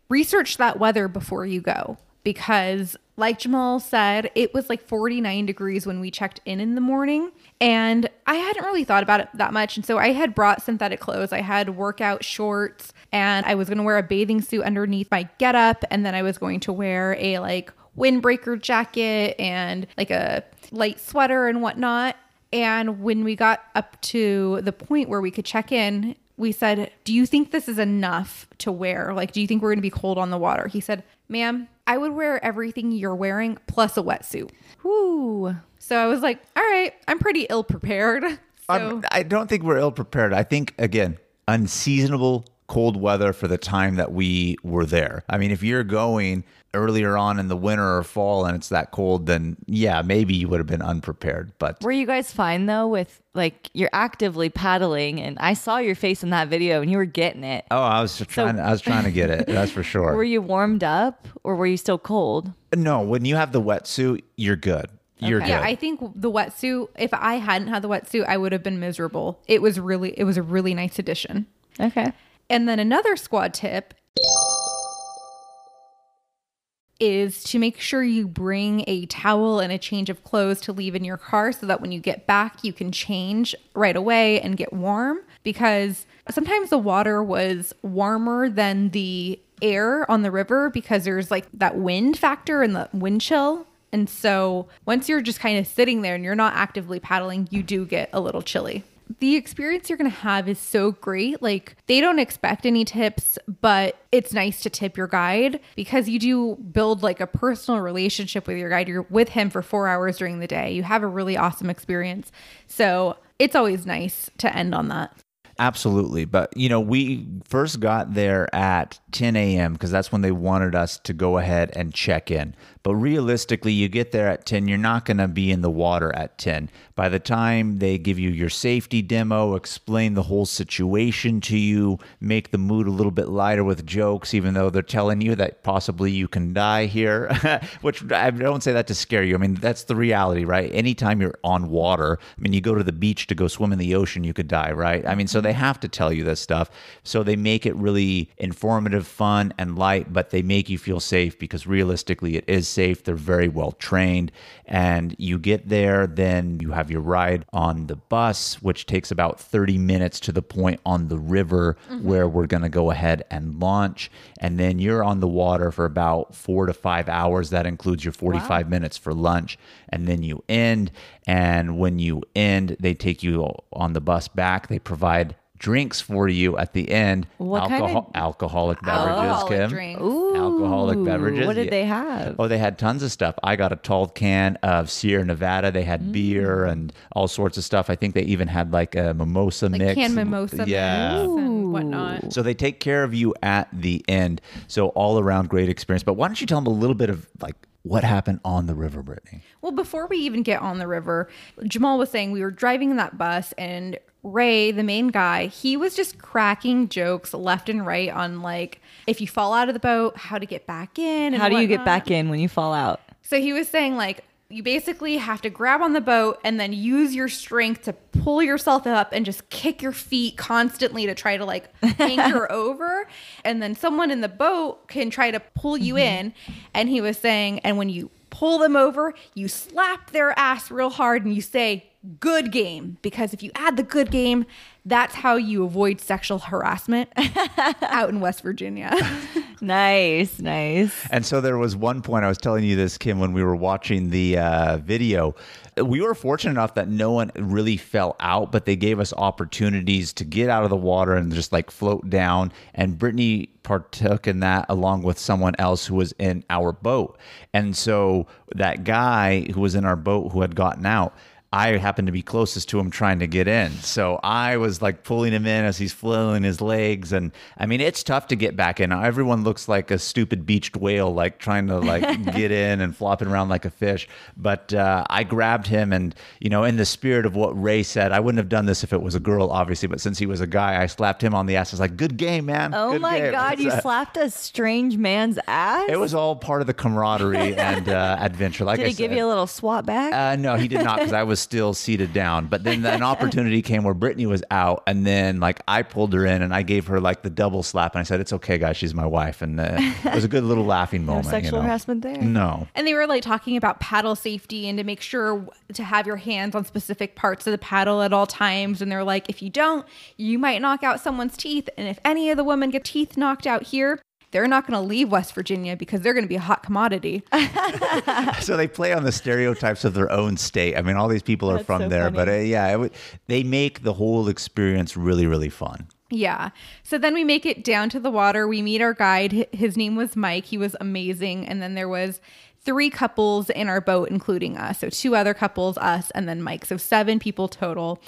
Research that weather before you go because like Jamal said, it was like 49 degrees when we checked in in the morning and I hadn't really thought about it that much and so I had brought synthetic clothes. I had workout shorts and I was going to wear a bathing suit underneath my getup and then I was going to wear a like windbreaker jacket and like a light sweater and whatnot. And when we got up to the point where we could check in, we said, Do you think this is enough to wear? Like, do you think we're going to be cold on the water? He said, Ma'am, I would wear everything you're wearing plus a wetsuit. Whoo. So I was like, All right, I'm pretty ill prepared. So I'm- I don't think we're ill prepared. I think, again, unseasonable cold weather for the time that we were there. I mean, if you're going earlier on in the winter or fall and it's that cold, then yeah, maybe you would have been unprepared. But Were you guys fine though with like you're actively paddling and I saw your face in that video and you were getting it. oh, I was trying. I was trying to get it. (laughs) That's for sure. Were you warmed up or were you still cold? no, when you have the wetsuit, you're good. You're Okay. yeah. I think the wetsuit, if I hadn't had the wetsuit, I would have been miserable. It was really, it was a really nice addition. Okay. And then another squad tip is to make sure you bring a towel and a change of clothes to leave in your car so that when you get back, you can change right away and get warm. Because sometimes the water was warmer than the air on the river because there's like that wind factor and the wind chill. And so once you're just kind of sitting there and you're not actively paddling, you do get a little chilly. The experience you're going to have is so great. Like, they don't expect any tips, but it's nice to tip your guide because you do build like a personal relationship with your guide. You're with him for four hours during the day. You have a really awesome experience. So, it's always nice to end on that. Absolutely. But, you know, we first got there at 10 a.m. because that's when they wanted us to go ahead and check in. But realistically, you get there at 10, you're not going to be in the water at 10. By the time they give you your safety demo, explain the whole situation to you, make the mood a little bit lighter with jokes, even though they're telling you that possibly you can die here, (laughs) which I don't say that to scare you. I mean, that's the reality, right? Anytime you're on water, I mean, you go to the beach to go swim in the ocean, you could die, right? I mean, so they mm-hmm. have to tell you this stuff. So they make it really informative, fun, and light, but they make you feel safe because realistically, it is safe. They're very well trained. And you get there, then you have your ride on the bus, which takes about 30 minutes to the point on the river mm-hmm. where we're going to go ahead and launch. And then you're on the water for about four to five hours. That includes your 45 minutes for lunch. And then you end. And when you end, they take you on the bus back. They provide drinks for you at the end. What kind of- alcoholic beverages, Alcoholic Kim. drinks. Ooh, Alcoholic beverages. What did yeah. they have? Oh, they had tons of stuff. I got a tall can of Sierra Nevada. They had beer Mm. and all sorts of stuff. I think they even had like a mimosa Like mix. canned mimosa Yeah. mix and whatnot. So they take care of you at the end. So all around great experience. But why don't you tell them a little bit of like what happened on the river, Brittany? Well, before we even get on the river, Jamal was saying we were driving in that bus and Ray, the main guy, he was just cracking jokes left and right on like if you fall out of the boat, how to get back in. And How do you get back in when you fall out? So he was saying like you basically have to grab on the boat and then use your strength to pull yourself up and just kick your feet constantly to try to like anchor (laughs) over. And then someone in the boat can try to pull you mm-hmm. in. And he was saying and when you pull them over you slap their ass real hard and you say good game because if you add the good game that's how you avoid sexual harassment (laughs) out in West Virginia. (laughs) Nice, nice. And so there was one point I was telling you this, Kim, when we were watching the uh, video. We were fortunate enough that no one really fell out, but they gave us opportunities to get out of the water and just like float down. And Brittany partook in that along with someone else who was in our boat. And so that guy who was in our boat who had gotten out, I happened to be closest to him trying to get in. So I was like pulling him in as he's flailing his legs. And I mean, it's tough to get back in. Everyone looks like a stupid beached whale, like trying to like (laughs) get in and flopping around like a fish. But uh, I grabbed him and, you know, in the spirit of what Ray said, I wouldn't have done this if it was a girl, obviously. But since he was a guy, I slapped him on the ass. I was like, good game, man. Oh Good my game." God, you (laughs) slapped a strange man's ass? It was all part of the camaraderie and uh, (laughs) adventure. Like Did I he give you a little swat back? Uh, no, he did not because I was still seated down. But then an (laughs) opportunity came where Brittany was out, and then like I pulled her in and I gave her like the double slap, and I said, "It's okay, guys, she's my wife," and uh, it was a good little laughing (laughs) no moment. you sexual know? harassment there? No. And they were like talking about paddle safety and to make sure to have your hands on specific parts of the paddle at all times. And they're like, if you don't, you might knock out someone's teeth. And if any of the women get teeth knocked out here, they're not going to leave West Virginia because they're going to be a hot commodity. (laughs) So they play on the stereotypes of their own state. I mean, all these people are That's from so there, but uh, yeah, it w- they make the whole experience really, really fun. Yeah. So then we make it down to the water. We meet our guide. His name was Mike. He was amazing. And then there was three couples in our boat, including us. So two other couples, us, and then Mike. So seven people total.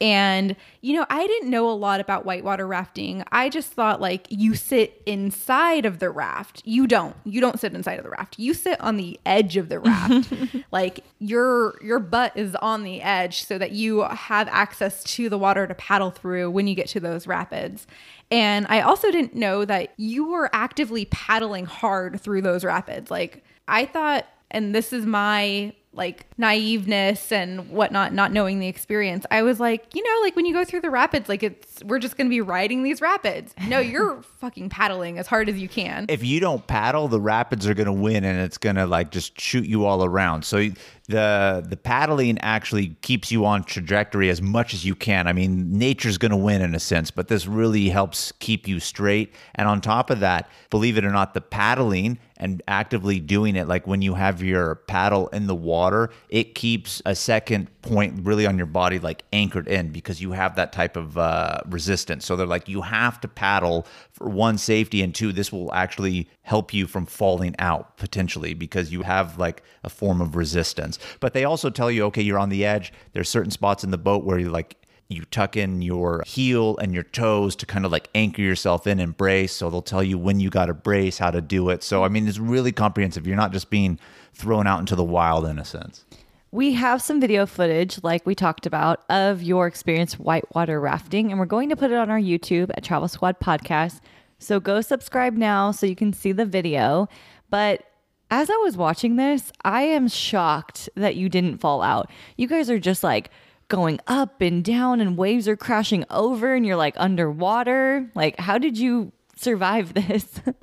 And, you know, I didn't know a lot about whitewater rafting. I just thought like you sit inside of the raft. You don't. You don't sit inside of the raft. You sit on the edge of the raft. (laughs) like your your butt is on the edge so that you have access to the water to paddle through when you get to those rapids. And I also didn't know that you were actively paddling hard through those rapids. Like I thought and this is my like naiveness and whatnot, not knowing the experience. I was like, you know, like when you go through the rapids, like it's we're just gonna be riding these rapids. No, (laughs) you're fucking paddling as hard as you can. If you don't paddle, the rapids are to win, and it's to like just shoot you all around. So the the paddling actually keeps you on trajectory as much as you can. I mean, nature's going to win in a sense, but this really helps keep you straight. And on top of that, believe it or not, the paddling and actively doing it like when you have your paddle in the water it keeps a second point really on your body like anchored in because you have that type of uh, resistance so they're like you have to paddle for one safety and two this will actually help you from falling out potentially because you have like a form of resistance but they also tell you okay you're on the edge there's certain spots in the boat where you like you tuck in your heel and your toes to kind of like anchor yourself in and brace. So they'll tell you when you got to brace, how to do it. So, I mean, it's really comprehensive. You're not just being thrown out into the wild in a sense. We have some video footage, like we talked about, of your experience whitewater rafting, and we're going to put it on our YouTube at Travel Squad Podcast. So go subscribe now so you can see the video. But as I was watching this, I am shocked that you didn't fall out. You guys are just like, going up and down and waves are crashing over and you're like underwater. Like, how did you survive this? (laughs)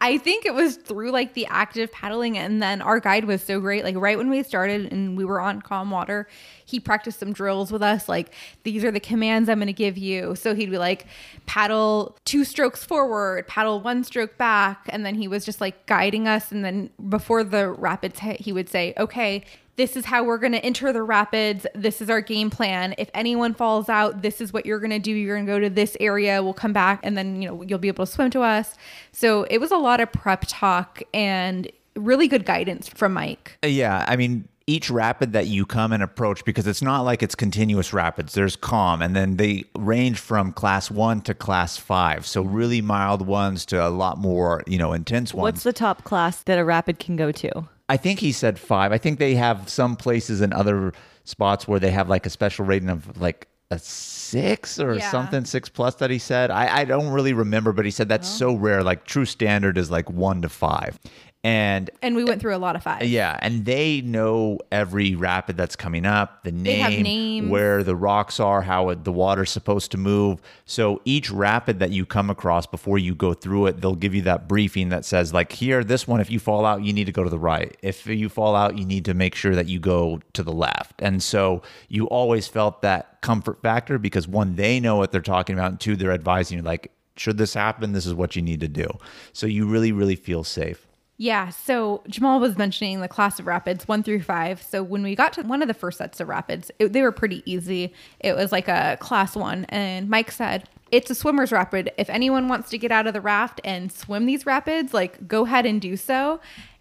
I think it was through like the active paddling and then our guide was so great. Like right when we started and we were on calm water, he practiced some drills with us like these are the commands I'm going to give you. So he'd be like paddle two strokes forward, paddle one stroke back and then he was just like guiding us and then before the rapids hit, he would say, "Okay, this is how we're going to enter the rapids. This is our game plan. If anyone falls out, this is what you're going to do. You're going to go to this area. We'll come back and then, you know, you'll be able to swim to us. So it was a lot of prep talk and really good guidance from Mike. Uh, yeah. I mean, each rapid that you come and approach, because it's not like it's continuous rapids, there's calm, and then they range from class one to class five. So, really mild ones to a lot more, you know, intense ones. What's the top class that a rapid can go to? I think he said five. I think they have some places and other spots where they have like a special rating of like a six or yeah. something, six plus that he said. I, I don't really remember, but he said that's oh. so rare. Like true standard is like one to five and and we went through a lot of five. Yeah, and they know every rapid that's coming up, the name, where the rocks are, how the water's supposed to move. So each rapid that you come across before you go through it, they'll give you that briefing that says like here, this one, if you fall out, you need to go to the right. If you fall out, you need to make sure that you go to the left. And so you always felt that comfort factor because one, they know what they're talking about, and two, they're advising you like, should this happen, this is what you need to do. So you really, really feel safe. Yeah. So Jamal was mentioning the class of rapids one through five. So when we got to one of the first sets of rapids, it, they were pretty easy. It was like a class one. And Mike said, it's a swimmer's rapid. If anyone wants to get out of the raft and swim these rapids, like go ahead and do so.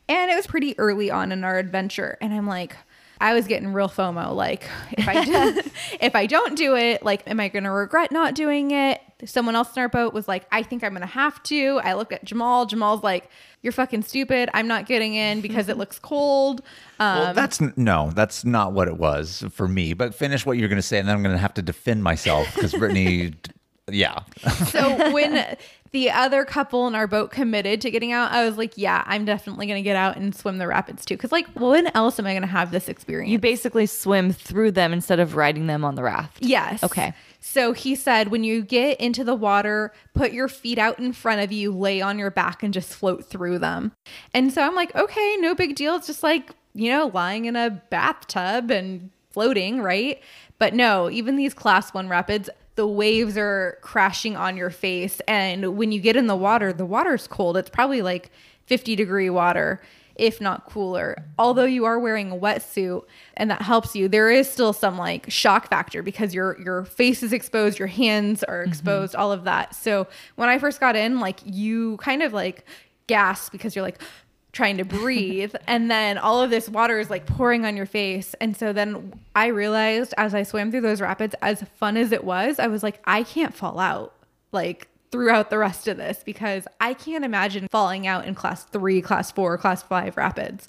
And it was pretty early on in our adventure. And I'm like, I was getting real FOMO. Like, if I (laughs) do, if I don't do it, like, am I going to regret not doing it? Someone else in our boat was like, I think I'm going to have to. I look at Jamal. Jamal's like, you're fucking stupid. I'm not getting in because it (laughs) looks cold. Um, well, that's no, that's not what it was for me. But finish what you're going to say, and then I'm going to have to defend myself because Brittany, (laughs) yeah. so when the other couple in our boat committed to getting out, I was like, yeah, I'm definitely going to get out and swim the rapids too. Because, like, when else am I going to have this experience? You basically swim through them instead of riding them on the raft. Yes. Okay. So he said, when you get into the water, put your feet out in front of you, lay on your back, and just float through them. And so I'm like, okay, no big deal. It's just like, you know, lying in a bathtub and floating, right? But no, even these class one rapids, the waves are crashing on your face. And when you get in the water, the water's cold. It's probably like 50 degree water, if not cooler. Although you are wearing a wetsuit and that helps you, there is still some like shock factor because your your face is exposed, your hands are mm-hmm. exposed, mm-hmm. all of that. So when I first got in, like you kind of like gasp because you're like, trying to breathe (laughs) and then all of this water is like pouring on your face and so then i realized as i swam through those rapids as fun as it was i was like i can't fall out like throughout the rest of this because i can't imagine falling out in class 3 class 4 class 5 rapids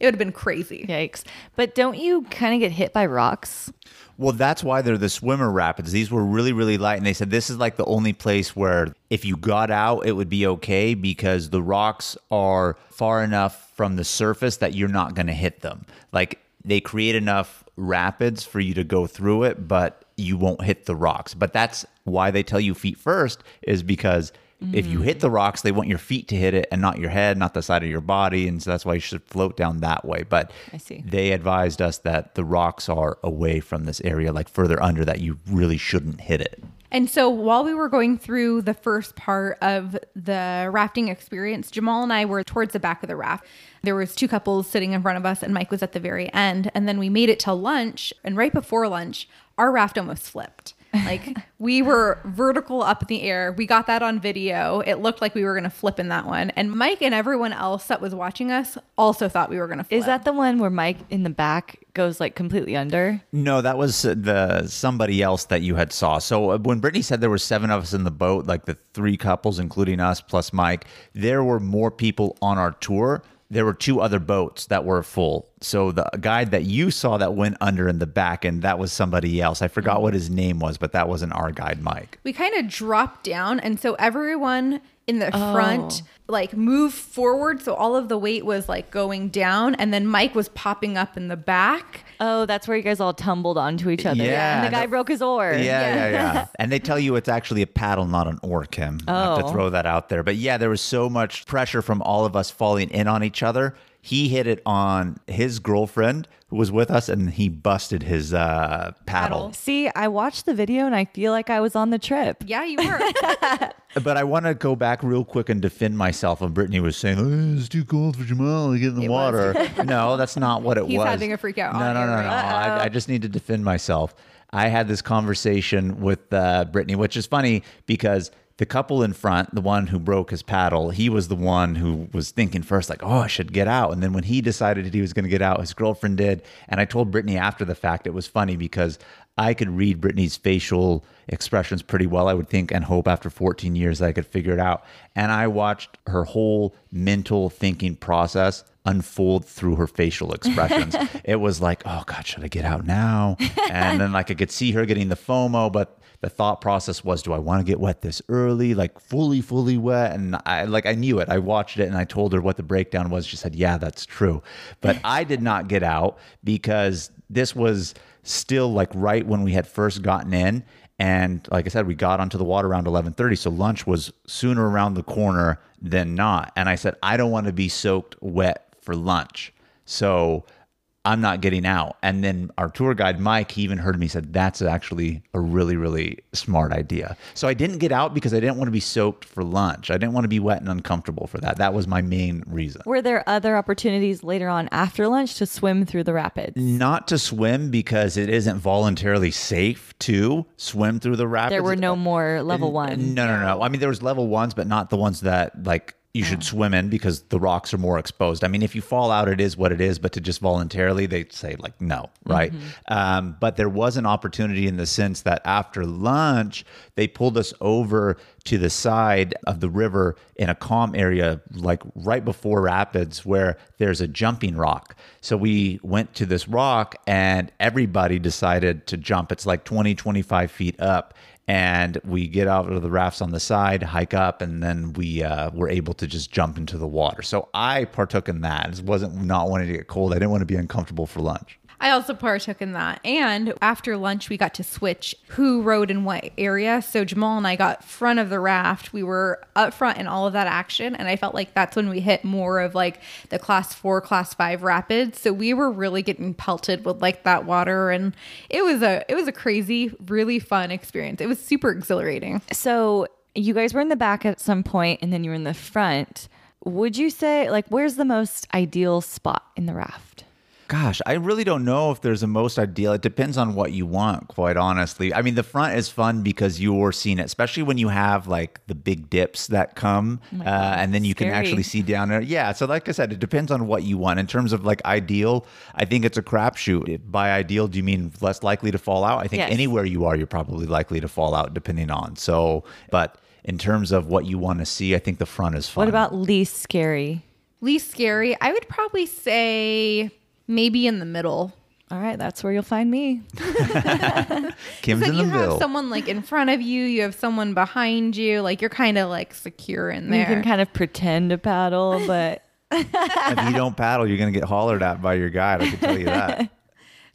it would have been crazy yikes but don't you kind of get hit by rocks well, that's why they're the swimmer rapids. These were really, really light. And they said this is like the only place where if you got out, it would be okay because the rocks are far enough from the surface that you're not going to hit them. Like they create enough rapids for you to go through it, but you won't hit the rocks. But that's why they tell you feet first, is because if you hit the rocks, they want your feet to hit it and not your head, not the side of your body, and so that's why you should float down that way. But I see. they advised us that the rocks are away from this area, like further under, that you really shouldn't hit it. And so while we were going through the first part of the rafting experience, Jamal and I were towards the back of the raft. There was two couples sitting in front of us and Mike was at the very end. And then we made it to lunch and right before lunch, our raft almost flipped. Like (laughs) we were vertical up in the air. We got that on video. It looked like we were going to flip in that one. And Mike and everyone else that was watching us also thought we were going to flip. Is that the one where Mike in the back goes like completely under? No, that was the somebody else that you had saw. So uh, when Brittany said there were seven of us in the boat, like the three couples, including us plus Mike, there were more people on our tour. There were two other boats that were full. So the guide that you saw that went under in the back, and that was somebody else. I forgot mm-hmm. what his name was, but that wasn't our guide, Mike. we kind of dropped down and so everyone in the front oh. like move forward so all of the weight was like going down and then mike was popping up in the back Oh, that's where you guys all tumbled onto each other. Yeah, And the guy no- broke his oar. Yeah, yeah, yeah. yeah. (laughs) and they tell you it's actually a paddle, not an oar, Kim. I have to Oh. throw that out there. But yeah, there was so much pressure from all of us falling in on each other. He hit it on his girlfriend who was with us, and he busted his uh, paddle. Paddle. See, I watched the video and I feel like I was on the trip. yeah you were (laughs) But I want to go back real quick and defend myself. And Brittany was saying, oh, "It's too cold for Jamal to get in the It water." (laughs) no, that's not what it He's was. He's having a freak out No, on no, you no, no. I, I just need to defend myself. I had this conversation with uh, Brittany, which is funny because the couple in front, the one who broke his paddle, he was the one who was thinking first, like, "Oh, I should get out." And then when he decided that he was going to get out, his girlfriend did. And I told Brittany after the fact it was funny because I could read Brittany's facial expressions pretty well, I would think, and hope after 14 years that I could figure it out. And I watched her whole mental thinking process unfold through her facial expressions. (laughs) it was like, oh God, should I get out now? And then like I could see her getting the FOMO, but the thought process was, do I want to get wet this early, like fully, fully wet? And I like I knew it. I watched it and I told her what the breakdown was. She said, yeah, that's true. But I did not get out because this was still like right when we had first gotten in. And like I said, we got onto the water around 11:30, so lunch was sooner around the corner than not. And I said, I don't want to be soaked wet for lunch. So I'm not getting out. And then our tour guide, Mike, he even heard me said, that's actually a really, really smart idea. So I didn't get out because I didn't want to be soaked for lunch. I didn't want to be wet and uncomfortable for that. That was my main reason. Were there other opportunities later on after lunch to swim through the rapids? Not to swim because it isn't voluntarily safe to swim through the rapids. There were no more level one. No, no, no. I mean, there was level ones, but not the ones that like you should swim in because the rocks are more exposed. I mean, if you fall out, it is what it is. But to just voluntarily, they say like no, right? Um, but there was an opportunity in the sense that after lunch, they pulled us over to the side of the river in a calm area, like right before rapids, where there's a jumping rock. So we went to this rock, and everybody decided to jump. It's like 20, 25 feet up and we get out of the rafts on the side, hike up, and then we uh, were able to just jump into the water. So I partook in that. It wasn't not wanting to get cold. I didn't want to be uncomfortable for lunch. I also partook in that. And after lunch, we got to switch who rode in what area. So Jamal and I got front of the raft. We were up front in all of that action. And I felt like that's when we hit more of like the class four, class five rapids. So we were really getting pelted with like that water. And it was a it was a crazy, really fun experience. It was super exhilarating. So you guys were in the back at some point and then you were in the front. Would you say like where's the most ideal spot in the raft? Gosh, I really don't know if there's a most ideal. It depends on what you want, quite honestly. I mean, the front is fun because you're seeing it, especially when you have like the big dips that come, uh, and then you can actually see down there. Yeah, so like I said, it depends on what you want. In terms of like ideal, I think it's a crapshoot. By ideal, do you mean less likely to fall out? I think Yes. anywhere you are, you're probably likely to fall out, depending on. So, but in terms of what you want to see, I think the front is fun. What about least scary? Least scary, I would probably say maybe in the middle. All right, that's where you'll find me. (laughs) Kim's Then in you the have someone like in front of you, you have someone behind you, like you're kind of like secure in there. You can kind of pretend to paddle, (laughs) but if you don't paddle, you're going to get hollered at by your guide. I can tell you that. (laughs)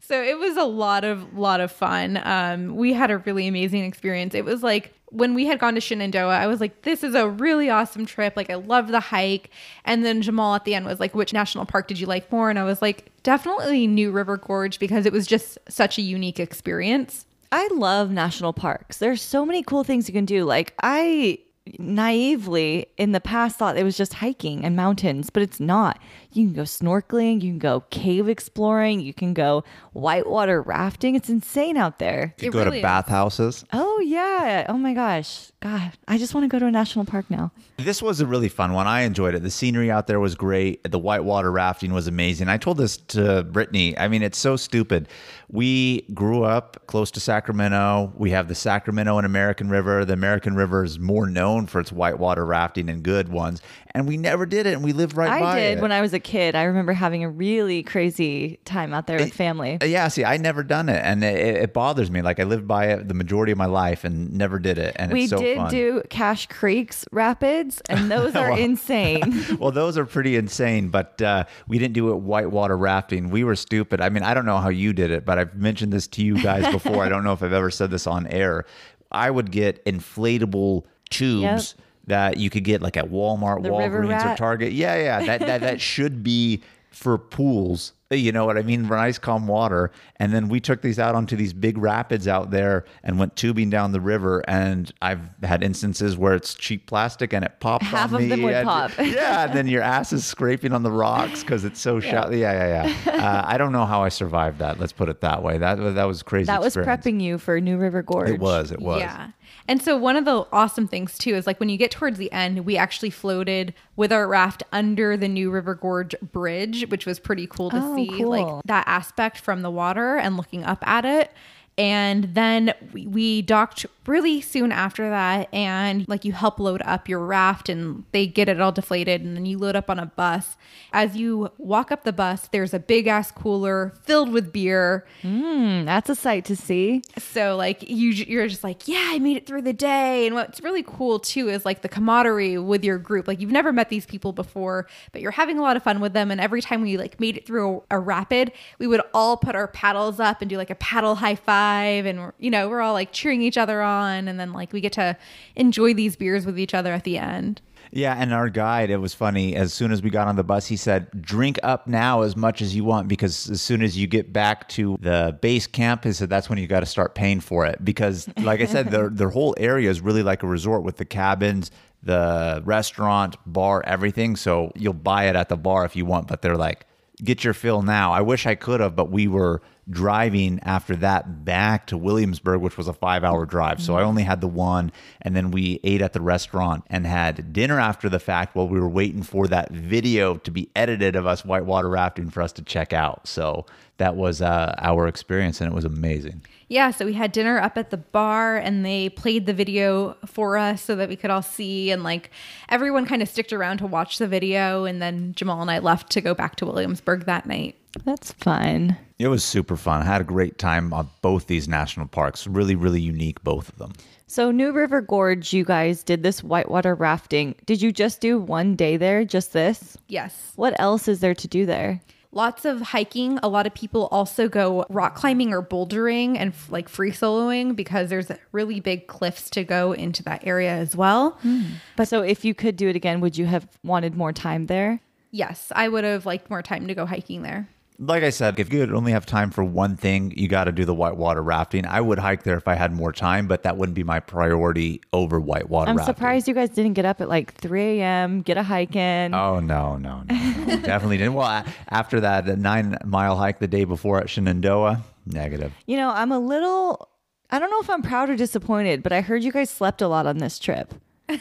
So it was a lot of lot of fun. Um, we had a really amazing experience. It was like when we had gone to Shenandoah, I was like, this is a really awesome trip. Like, I love the hike. And then Jamal at the end was like, which national park did you like more? And I was like, definitely New River Gorge because it was just such a unique experience. I love national parks. There's so many cool things you can do. Like I naively in the past thought it was just hiking and mountains, but it's not. You can go snorkeling, you can go cave exploring, you can go whitewater rafting. It's insane out there. You It go really to is. bathhouses. Oh yeah. Oh my gosh. God, I just want to go to a national park now. This was a really fun one. I enjoyed it. The scenery out there was great. The whitewater rafting was amazing. I told this to Brittany. I mean, it's so stupid. We grew up close to Sacramento. We have the Sacramento and American River. The American River is more known for its whitewater rafting and good ones. And we never did it. And we lived right by it. I by did it. when I was a kid. I remember having a really crazy time out there with family. Uh, Yeah, see, I never done it, and it, it bothers me. Like I lived by it the majority of my life and never did it, and We it's so did fun. do Cache Creek's rapids, and (laughs) those are Well- insane. (laughs) well, those are pretty insane, but uh, we didn't do it whitewater rafting. We were stupid. I mean, I don't know how you did it, but I've mentioned this to you guys before. I don't know if I've ever said this on air. I would get inflatable tubes that you could get like at Walmart, The Walgreens, or Target. Yeah, yeah, that that that (laughs) should be for pools. You know what I mean? For nice calm water. And then we took these out onto these big rapids out there and went tubing down the river. And I've had instances where it's cheap plastic and it popped Half on of them would and- pop. (laughs) yeah, and then your ass is scraping on the rocks because it's so shallow. Yeah, yeah, yeah. (laughs) Uh, I don't know how I survived that. Let's put it that way. That that was crazy. that was experience. prepping you for New River Gorge. It was. It was. Yeah. And so one of the awesome things too is like when you get towards the end, we actually floated with our raft under the New River Gorge Bridge, which was pretty cool to Oh, see cool. like that aspect from the water and looking up at it. And then we, we docked really soon after that. And like you help load up your raft and they get it all deflated. And then you load up on a bus. As you walk up the bus, there's a big ass cooler filled with beer. Mm, that's a sight to see. So like you you're just like, yeah, I made it through the day. And what's really cool too is like the camaraderie with your group. Like you've never met these people before, but you're having a lot of fun with them. And every time we like made it through a, a rapid, we would all put our paddles up and do like a paddle high five. And we're, you know, we're all like cheering each other on. And then like we get to enjoy these beers with each other at the end. Yeah, and our guide, it was funny. As soon as we got on the bus, he said, "Drink up now as much as you want, because as soon as you get back to the base camp, he said that's when you got to start paying for it. Because, like I said, their (laughs) their whole area is really like a resort with the cabins, the restaurant, bar, everything. So you'll buy it at the bar if you want, but they're like, get your fill now. I wish I could have, but we were driving after that back to Williamsburg, which was a five hour drive. So I only had the one. And then we ate at the restaurant and had dinner after the fact while we were waiting for that video to be edited of us whitewater rafting for us to check out. So that was uh, our experience and it was amazing. Yeah, so we had dinner up at the bar and they played the video for us so that we could all see and like everyone kind of sticked around to watch the video and then Jamal and I left to go back to Williamsburg that night. That's fun. It was super fun. I had a great time on both these national parks. Really, really unique, both of them. So, New River Gorge, you guys did this whitewater rafting. Did you just do one day there, just this? Yes. What else is there to do there? Lots of hiking. A lot of people also go rock climbing or bouldering and f- like free soloing because there's really big cliffs to go into that area as well. Hmm. But so, if you could do it again, would you have wanted more time there? Yes, I would have liked more time to go hiking there. Like I said, if you could only have time for one thing, you got to do the whitewater rafting. I would hike there if I had more time, but that wouldn't be my priority over whitewater rafting. I'm rafting. surprised you guys didn't get up at like 3 a.m., get a hike in. Oh no, no, no, no. (laughs) definitely didn't. Well, after that nine mile hike the day before at Shenandoah, negative. You know, I'm a little, I don't know if I'm proud or disappointed, but I heard you guys slept a lot on this trip. (laughs)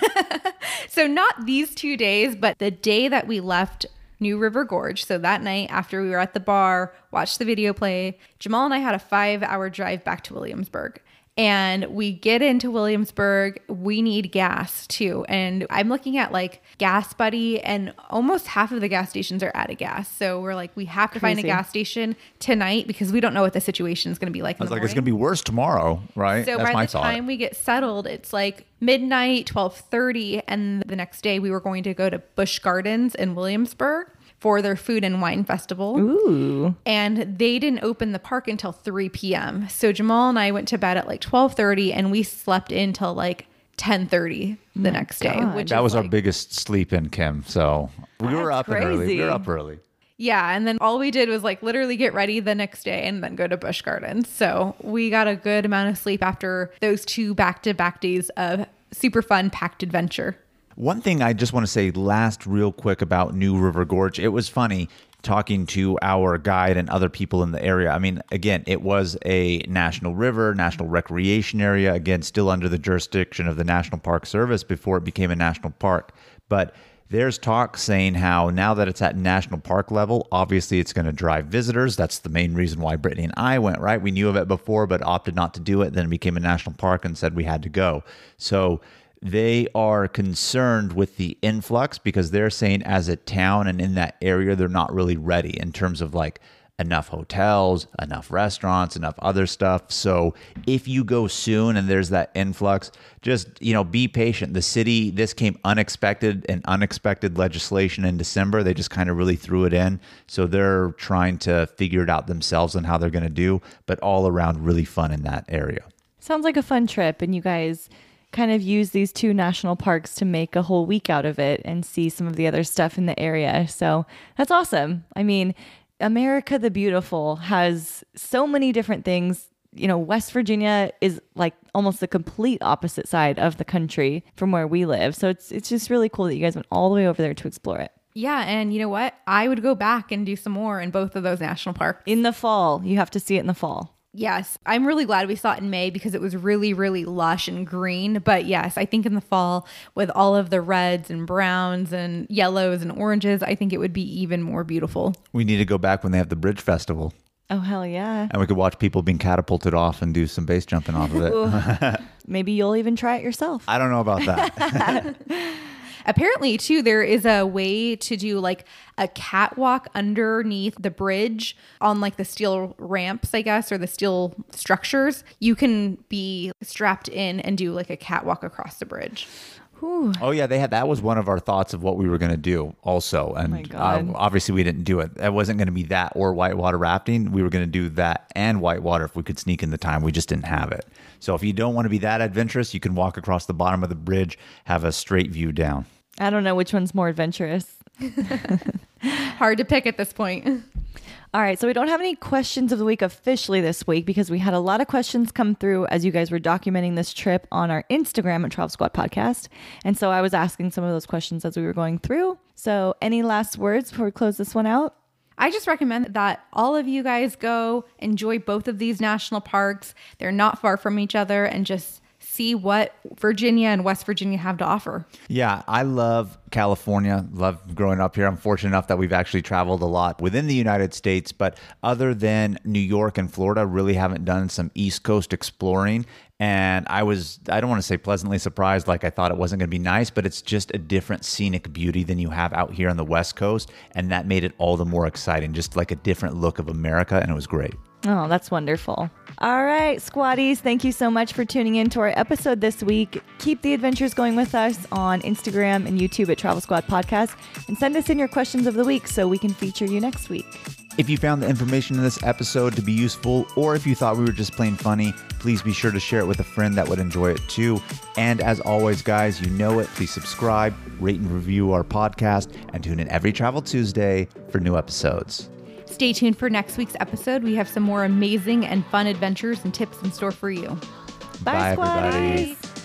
So not these two days, but the day that we left New River Gorge. So that night after we were at the bar, watched the video play, Jamal and I had a five hour drive back to Williamsburg. And we get into Williamsburg. We need gas too. And I'm looking at like Gas Buddy, and almost half of the gas stations are out of gas. So we're like, we have to find a gas station tonight because we don't know what the situation is going to be like. I was like, it's gonna be worse tomorrow, right? So That's by my the thought. time we get settled, it's like midnight, twelve thirty, and the next day we were going to go to Busch Gardens in Williamsburg for their food and wine festival. Ooh. And they didn't open the park until three p.m. So Jamal and I went to bed at like twelve thirty, and we slept until like 10:30 the next day, God. which That is was our biggest sleep in, Kim. So we were up That's early. We crazy. were up early. Yeah, and then all we did was like literally get ready the next day and then go to Busch Gardens. So we got a good amount of sleep after those two back-to-back days of super fun packed adventure. One thing I just want to say last, real quick about New River Gorge. It was funny talking to our guide and other people in the area. I mean, again, it was a national river, national recreation area, again, still under the jurisdiction of the National Park Service before it became a national park. But there's talk saying how now that it's at national park level, obviously it's going to drive visitors. That's the main reason why Brittany and I went, right? We knew of it before, but opted not to do it. Then it became a national park and said we had to go. So they are concerned with the influx because they're saying as a town and in that area, they're not really ready in terms of like enough hotels, enough restaurants, enough other stuff. So if you go soon and there's that influx, just you know, be patient. The city this came unexpected and unexpected legislation in December. They just kind of really threw it in. So they're trying to figure it out themselves and how they're going to do, but all around really fun in that area. Sounds like a fun trip, and you guys kind of use these two national parks to make a whole week out of it and see some of the other stuff in the area. So that's awesome. I mean, America the Beautiful has so many different things. You know, West Virginia is like almost the complete opposite side of the country from where we live. So it's it's just really cool that you guys went all the way over there to explore it. Yeah, and you know what? I would go back and do some more in both of those national parks. In the fall, you have to see it in the fall. Yes, I'm really glad we saw it in May because it was really, really lush and green. But yes, I think in the fall, with all of the reds and browns and yellows and oranges, I think it would be even more beautiful. We need to go back when they have the Bridge Festival. Oh hell yeah. And we could watch people being catapulted off and do some base jumping off of it. (laughs) Maybe you'll even try it yourself. I don't know about that. (laughs) (laughs) Apparently, too, there is a way to do like a catwalk underneath the bridge on like the steel ramps, I guess, or the steel structures. You can be strapped in and do like a catwalk across the bridge. oh yeah, they had that was one of our thoughts of what we were going to do also. And my God. uh, obviously we didn't do it. It wasn't going to be that or whitewater rafting. We were going to do that and whitewater if we could sneak in the time. We just didn't have it. So if you don't want to be that adventurous, you can walk across the bottom of the bridge, have a straight view down. I don't know which one's more adventurous. (laughs) Hard to pick at this point. All right, so we don't have any questions of the week officially this week because we had a lot of questions come through as you guys were documenting this trip on our Instagram at Travel Squad Podcast. And so I was asking some of those questions as we were going through. So, any last words before we close this one out? I just recommend that all of you guys go enjoy both of these national parks. They're not far from each other and just see what Virginia and West Virginia have to offer. Yeah, I love California. Love growing up here. I'm fortunate enough that we've actually traveled a lot within the United States, but other than New York and Florida, really haven't done some East Coast exploring. And I was, I don't want to say pleasantly surprised, like I thought it wasn't going to be nice, but it's just a different scenic beauty than you have out here on the West Coast. And that made it all the more exciting, just like a different look of America. And it was great. Oh, that's wonderful. All right, squaddies, thank you so much for tuning in to our episode this week. Keep the adventures going with us on Instagram and YouTube at Travel Squad Podcast and send us in your questions of the week so we can feature you next week. If you found the information in this episode to be useful, or if you thought we were just plain funny, please be sure to share it with a friend that would enjoy it too. And as always, guys, you know it. Please subscribe, rate, and review our podcast, and tune in every Travel Tuesday for new episodes. Stay tuned for next week's episode. We have some more amazing and fun adventures and tips in store for you. Bye, Bye, everybody. squaddies.